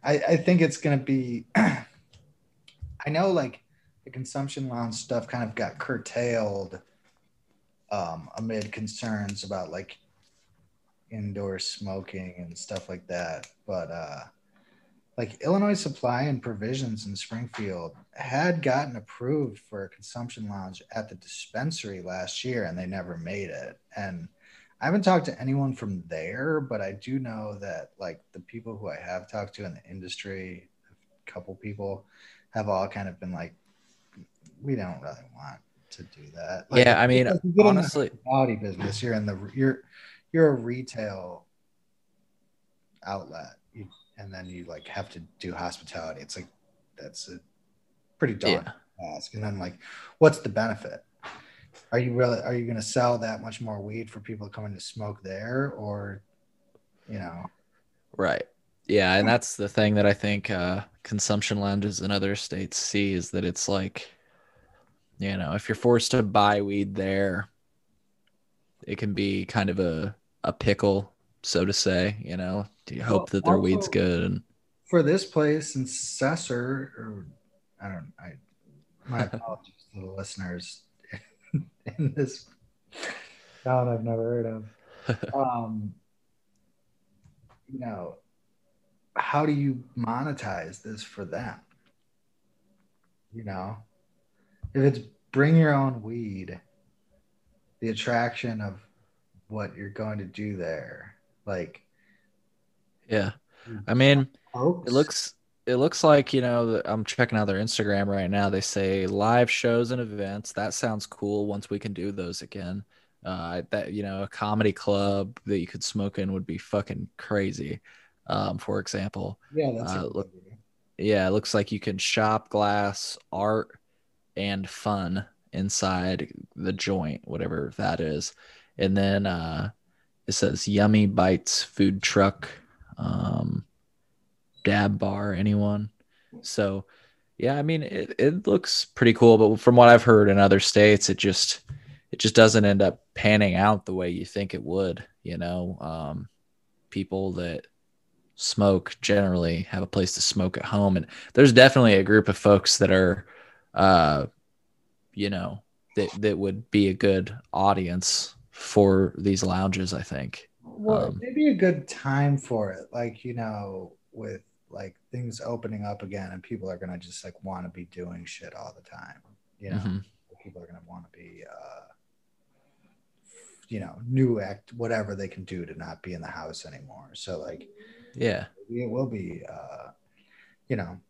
I, I think it's going to be. I know, like the consumption lounge stuff kind of got curtailed um, amid concerns about like indoor smoking and stuff like that. But uh, like Illinois Supply and Provisions in Springfield had gotten approved for a consumption lounge at the dispensary last year, and they never made it. And I haven't talked to anyone from there, but I do know that like the people who I have talked to in the industry, a couple people have all kind of been like, we don't really want to do that. Like, yeah, I mean because you get in the honestly hospitality business, you're in the you're you're a retail outlet, you, and then you like have to do hospitality. It's like that's a pretty daunting yeah. task. And then like, what's the benefit? Are you really are you going to sell that much more weed for people coming to smoke there, or you know? Right. Yeah, and that's the thing that I think uh, consumption lounges in other states see is that it's like, you know, if you're forced to buy weed there, it can be kind of a a pickle, so to say. You know, do you hope Well, that their weed's good? And for this place in Sesser, or I don't, I my apologies to the listeners in this town I've never heard of. Um, you know, how do you monetize this for them? You know, if it's bring your own weed, the attraction of what you're going to do there, like yeah, I mean, folks, It looks it looks like you know I'm checking out their Instagram right now. They say live shows and events. That sounds cool. Once we can do those again, uh, that you know a comedy club that you could smoke in would be fucking crazy. Um, for example, yeah, that's uh, look- yeah, it looks like you can shop glass, art, and fun inside the joint, whatever that is. And then uh, it says Yummy Bites food truck, um, dab bar, anyone. So, yeah, I mean, it, it looks pretty cool, but from what I've heard in other states, it just it just doesn't end up panning out the way you think it would. You know, um, people that smoke generally have a place to smoke at home and there's definitely a group of folks that are uh you know that that would be a good audience for these lounges i think Well, Um, maybe a good time for it, like you know, with like things opening up again, and people are gonna just like want to be doing shit all the time. You know, Mhm. people are gonna want to be, uh, you know, new act whatever they can do to not be in the house anymore. So like, yeah maybe it will be, uh, you know,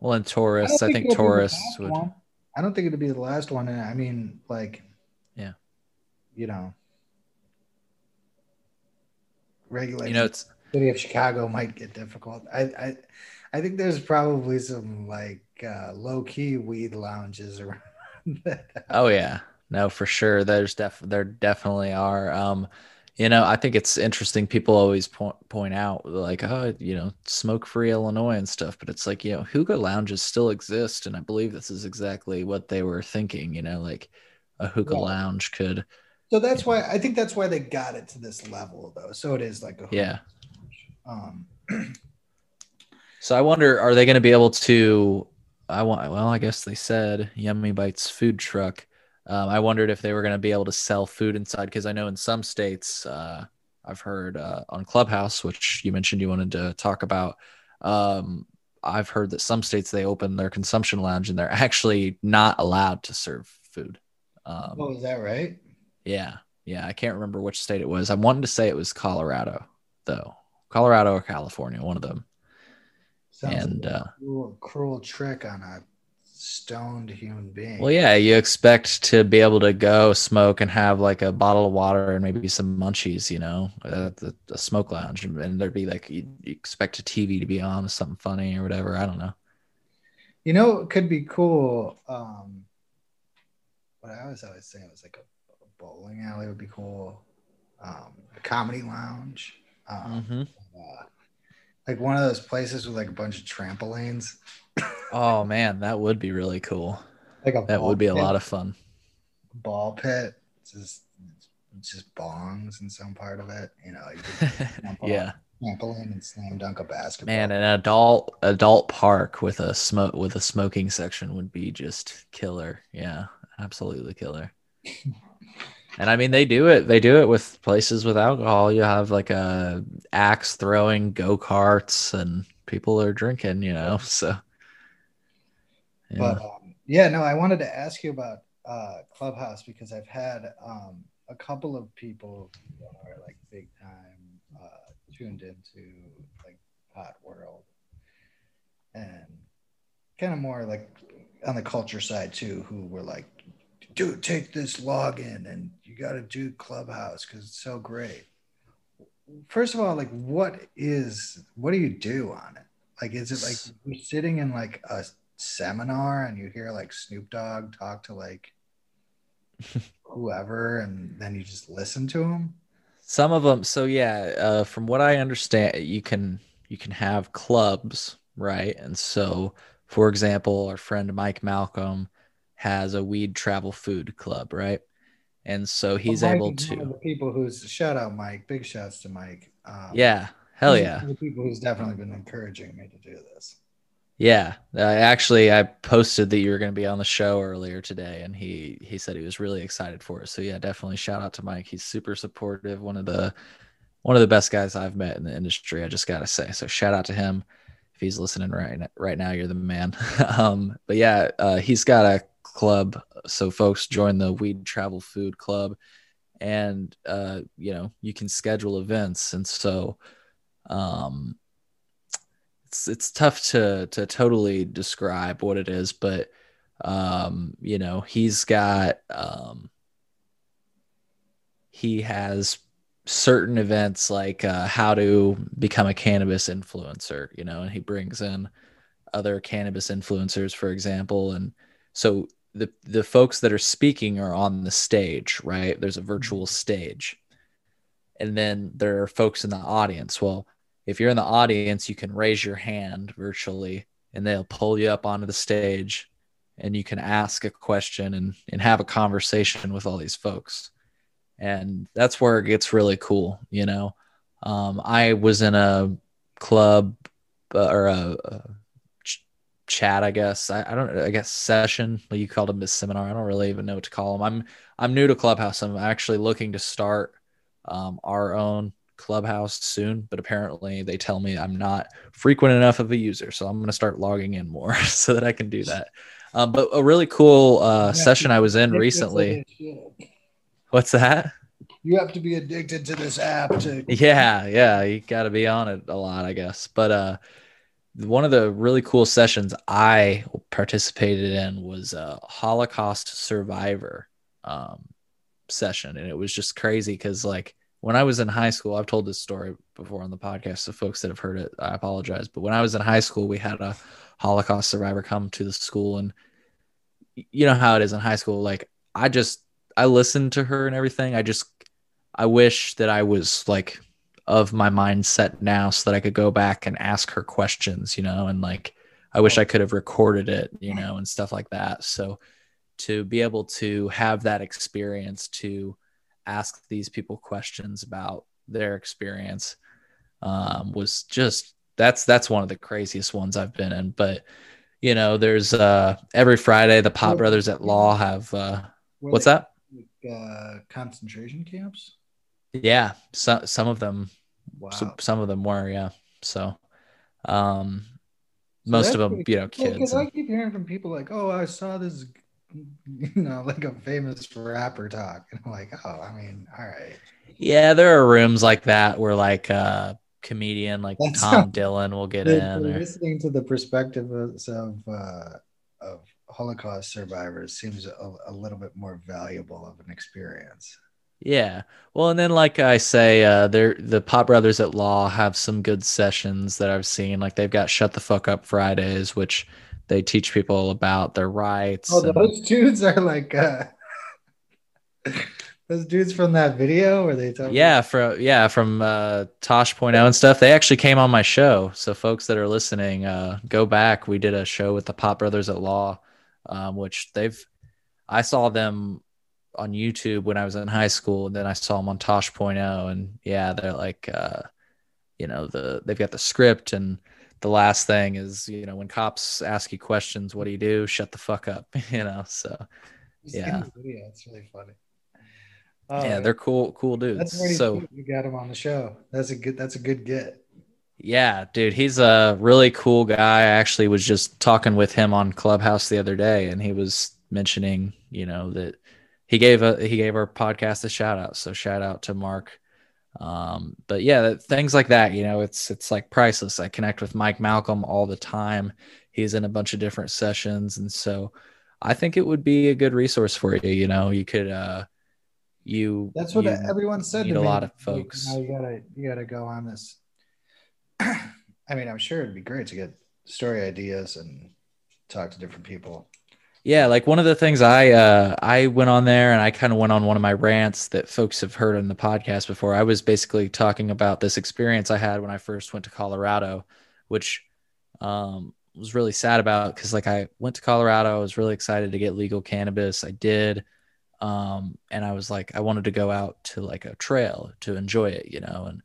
well and tourists i think, be the tourists would one. I don't think it'll be the last one. And I mean, like, Yeah. you know, regulation. you know it's city of Chicago might get difficult. I I, I think there's probably some like uh, low key weed lounges around. Oh yeah, no, for sure. There's def there definitely are. Um, you know, I think it's interesting. People always point point out like, oh, you know, smoke free Illinois and stuff, but it's like, you know, hookah lounges still exist, and I believe this is exactly what they were thinking. You know, like a hookah Yeah. lounge could, So that's why I think that's why they got it to this level though. So it is like a yeah. Um, So I wonder, are they going to be able to? I want. Well, I guess they said Yummy Bites food truck. Um, I wondered if they were going to be able to sell food inside because I know in some states, uh, I've heard uh, on Clubhouse, which you mentioned you wanted to talk about. Um, I've heard that some states they open their consumption lounge and they're actually not allowed to serve food. Um, oh, is that right? yeah, yeah. I can't remember which state it was. I wanted to say it was Colorado, though. Colorado or California, one of them. Sounds And, like a uh, cruel, cruel trick on a stoned human being. Well, yeah, you expect to be able to go smoke and have like a bottle of water and maybe some munchies, you know, at the, the smoke lounge, and, there'd be like you, you expect a TV to be on with something funny or whatever. I don't know. You know, it could be cool. Um, what I was always saying was like a, a bowling alley would be cool. Um, a comedy lounge. Um, hmm uh, like one of those places with like a bunch of trampolines. Oh man, that would be really cool. Like a That would be a lot of fun. ball pit. It's just it's just bongs in some part of it. You know, you could jump on Yeah, trampoline and slam dunk a basketball. man, an adult adult park with a smoke with a smoking section would be just killer. Yeah, absolutely killer. And I mean, they do it. They do it with places with alcohol. You have like a axe throwing go karts, and people are drinking. You know, so yeah. But um, yeah, no, I wanted to ask you about uh, Clubhouse because I've had um, a couple of people who are like big time uh, tuned into like Pot World and kind of more like on the culture side too, who were like, dude, take this login and you got to do Clubhouse because it's so great. First of all, like, what is what do you do on it? Like, is it like you're sitting in like a seminar and you hear like Snoop Dogg talk to like whoever, and then you just listen to him? Some of them. So yeah, uh, from what I understand, you can you can have clubs, right? And so, for example, our friend Mike Malcolm has a weed travel food club, right? And so he's Well, able is one of to. the people who's shout out Mike, big shouts to Mike. Um, Yeah, hell yeah. the people who's definitely been encouraging me to do this. Yeah, uh, actually, I posted that you were going to be on the show earlier today, and he he said he was really excited for it. So yeah, definitely shout out to Mike. He's super supportive. One of the one of the best guys I've met in the industry. I just gotta say. So shout out to him. If he's listening right right now, you're the man. um, but yeah, uh, he's got a club. So folks, join the Weed Travel Food Club, and uh, you know you can schedule events, and so. Um, it's it's tough to to totally describe what it is, but um, you know, he's got um he has certain events like uh, how to become a cannabis influencer, you know, and he brings in other cannabis influencers, for example, and so the the folks that are speaking are on the stage, right? There's a virtual stage, and then there are folks in the audience. Well, if you're in the audience, you can raise your hand virtually and they'll pull you up onto the stage and you can ask a question and, and have a conversation with all these folks. And that's where it gets really cool. You know, um, I was in a club uh, or a, a chat, I guess. I, I don't, I guess session, you called them a seminar. I don't really even know what to call them. I'm, I'm new to Clubhouse. I'm actually looking to start um, our own Clubhouse soon, but apparently they tell me I'm not frequent enough of a user. So I'm going to start logging in more so that I can do that. Um, but a really cool uh, session I was in recently. What's that? You have to be addicted to this app to Yeah, yeah, you got to be on it a lot, I guess. But uh, one of the really cool sessions I participated in was a Holocaust survivor um, session, and it was just crazy because like when I was in high school, I've told this story before on the podcast. So folks that have heard it, I apologize. But when I was in high school, we had a Holocaust survivor come to the school, and you know how it is in high school. Like I just I listened to her and everything. I just I wish that I was like of my mindset now so that I could go back and ask her questions, you know, and like I wish I could have recorded it, you know, and stuff like that. So to be able to have that experience to ask these people questions about their experience um, was just that's that's one of the craziest ones I've been in. But you know, there's uh every Friday the Pot Brothers at Law have uh what's that? like, uh, concentration camps. Yeah, some some of them Wow. so, some of them were yeah so um most of them you know cool, kids I and- keep hearing from people like, "Oh, I saw this, you know, like a famous rapper talk," and I'm like, "Oh, I mean, all right." yeah there are rooms like that where like uh comedian like That's tom dillon will get They're- in they're or, listening to the perspective of of, uh, of Holocaust survivors seems a, a little bit more valuable of an experience. Yeah well and then like i say uh they're the pot brothers at law have some good sessions that i've seen like they've got shut the fuck up fridays which they teach people about their rights Oh, and- those dudes are like, uh, Those dudes from that video where they talk. Yeah, from yeah, from uh, Tosh.0 and stuff. They actually came on my show. So folks that are listening, uh, go back. We did a show with the Pot Brothers at Law, um, which they've. I saw them on YouTube when I was in high school, and then I saw Montage on Tosh.0, and yeah, they're like, uh, you know, the they've got the script, and the last thing is, you know, when cops ask you questions, what do you do? Shut the fuck up, you know. So yeah. video, it's really funny. Oh, yeah, they're cool, cool dudes. That's so you got him on the show. That's a good. That's a good get. Yeah, dude, he's a really cool guy. I actually was just talking with him on Clubhouse the other day, and he was mentioning, you know, that he gave a he gave our podcast a shout out. So shout out to Mark. Um, but yeah, things like that, you know, it's it's like priceless. I connect with Mike Malcolm all the time. He's in a bunch of different sessions, and so I think it would be a good resource for you. You know, you could uh, you That's what you everyone said to a me. lot of folks. "No, you gotta, you gotta go on this. I mean, I'm sure it'd be great to get story ideas and talk to different people. Yeah, like one of the things I uh I went on there and I kind of went on one of my rants that folks have heard in the podcast before. I was basically talking about this experience I had when I first went to Colorado, which um was really sad about because like I went to Colorado, I was really excited to get legal cannabis. I did. Um and I was like I wanted to go out to like a trail to enjoy it, you know, and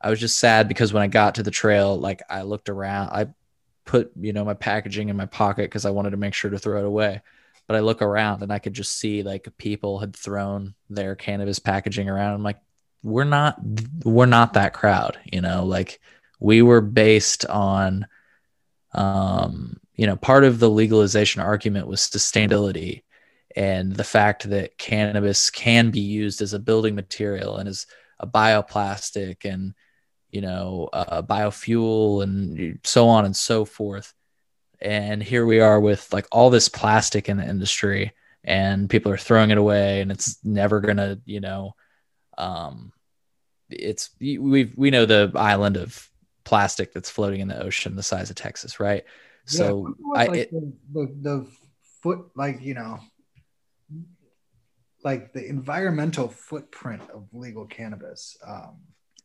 I was just sad because when I got to the trail, like I looked around, I put you know my packaging in my pocket because I wanted to make sure to throw it away. But I look around and I could just see like people had thrown their cannabis packaging around. I'm like, we're not we're not that crowd, you know. Like we were based on, um, you know, part of the legalization argument was sustainability and the fact that cannabis can be used as a building material and as a bioplastic and you know, uh, biofuel and so on and so forth. And here we are with like all this plastic in the industry, and people are throwing it away, and it's never gonna, you know, um, it's we we know the island of plastic that's floating in the ocean the size of Texas, right? So Yeah, what I like, it, the, the the foot like you know like the environmental footprint of legal cannabis. Um,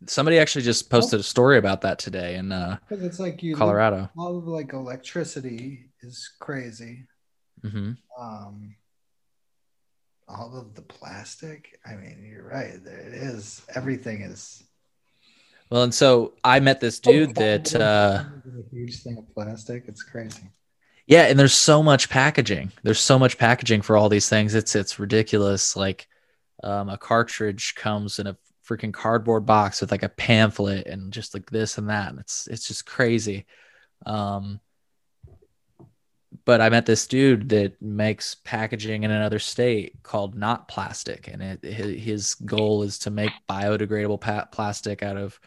somebody actually just posted a story about that today in uh, it's like you Colorado. all of like electricity is crazy. mm-hmm. Um, all of the plastic. I mean, you're right. There it is. Everything is. Well, and so I met this dude that. Uh, a huge thing of plastic. It's crazy. Yeah, and there's so much packaging. There's so much packaging for all these things. It's it's ridiculous. Like um, a cartridge comes in a freaking cardboard box with like a pamphlet and just like this and that. And it's it's just crazy. Um, but I met this dude that makes packaging in another state called Not Plastic, and it, his goal is to make biodegradable pa- plastic out of,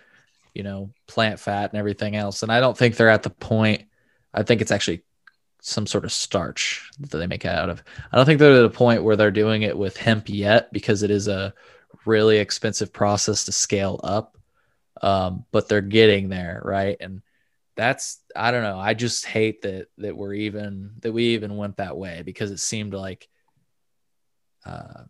you know, plant fat and everything else. And I don't think they're at the point. I think it's actually some sort of starch that they make out of. I don't think they're at the point where they're doing it with hemp yet because it is a really expensive process to scale up. Um, but they're getting there, right? And that's I don't know. I just hate that that we're even that we even went that way because it seemed like uh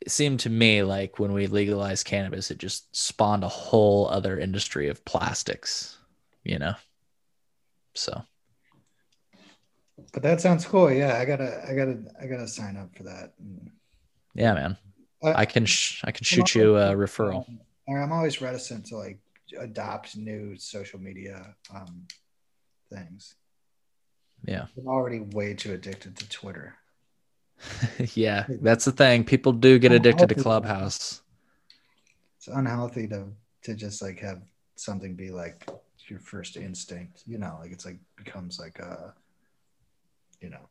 it seemed to me like when we legalized cannabis it just spawned a whole other industry of plastics, you know. So But that sounds cool. Yeah, I gotta, I gotta, I gotta sign up for that. yeah, man. I- I can sh- I can shoot you a referral. Um, I'm always reticent to like adopt new social media um, things. Yeah. I'm already way too addicted to Twitter. yeah, that's the thing. People do get addicted to Clubhouse. It's unhealthy to to just like have something be like your first instinct. You know, like it's like becomes like a, you know,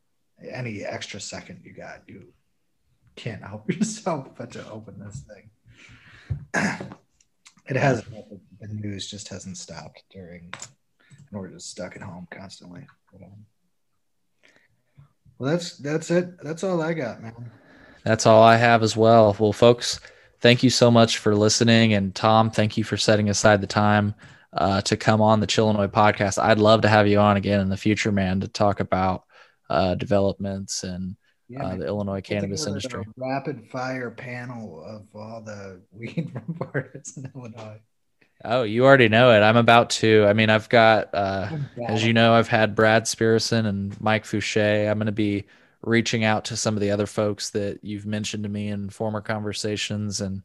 any extra second you got, you can't help yourself but to open this thing. it has the news just hasn't stopped during, and we're just stuck at home constantly. Well, that's that's it. That's all I got, man. That's all I have as well. Well, folks, thank you so much for listening. And Tom, thank you for setting aside the time uh, to come on the Chillinois podcast. I'd love to have you on again in the future, man, to talk about uh, developments and Yeah, uh, the Illinois cannabis industry. rapid fire panel of all the weed reporters in Illinois. Oh, you already know it. I'm about to. I mean, I've got, uh, as you know, I've had Brad Spearson and Mike Fouché. I'm going to be reaching out to some of the other folks that you've mentioned to me in former conversations. And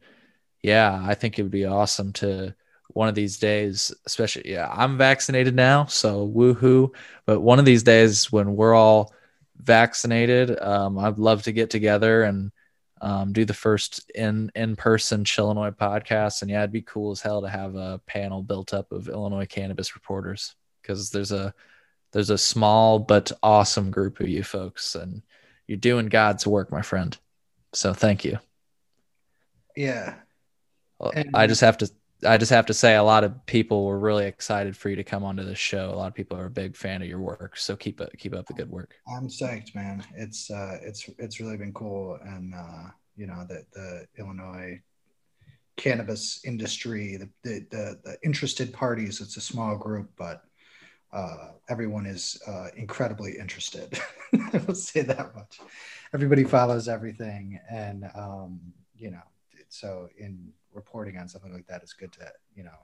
yeah, I think it would be awesome to one of these days, especially, yeah, I'm vaccinated now. So woohoo. But one of these days when we're all vaccinated, um, I'd love to get together and um, do the first in in person Chillinois podcast. And yeah, it'd be cool as hell to have a panel built up of Illinois cannabis reporters because there's a there's a small but awesome group of you folks, and you're doing God's work, my friend. So thank you. Yeah. And- I just have to I just have to say a lot of people were really excited for you to come onto this show. A lot of people are a big fan of your work. So keep it keep up the good work. I'm psyched, man. It's uh, it's it's really been cool, and uh, you know the the Illinois cannabis industry, the the the, the interested parties. It's a small group, but uh, everyone is uh, incredibly interested. I will say that much. Everybody follows everything, and um, you know, so in reporting on something like that, it's good to you know,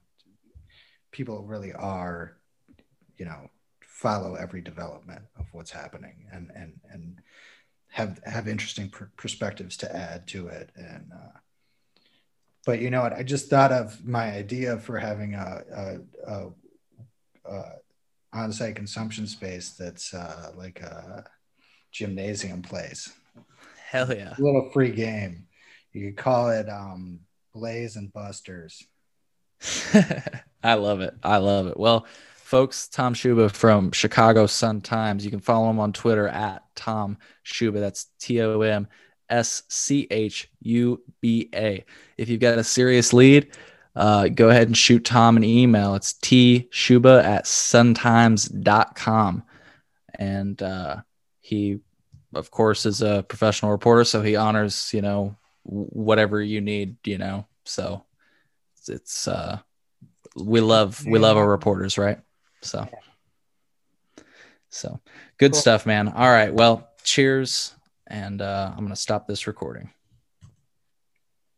people really are, you know, follow every development of what's happening and and and have have interesting per- perspectives to add to it. And uh, but you know what? I just thought of my idea for having a, a, a, a on-site consumption space that's uh, like a gymnasium place. Hell yeah. a little free game. You could call it um, blaze and busters I love it. I love it. Well, folks, Tom Schuba from Chicago Sun Times. You can follow him on Twitter at Tom Schuba. That's T O M S C H U B A. If you've got a serious lead, uh, go ahead and shoot Tom an email. It's T Schuba at suntimes.com. And uh, he, of course, is a professional reporter, so he honors, you know, whatever you need, you know. So it's, it's uh, we love we love our reporters, right? So, so good Cool. stuff, man. All right, well, cheers, and uh, I'm gonna stop this recording.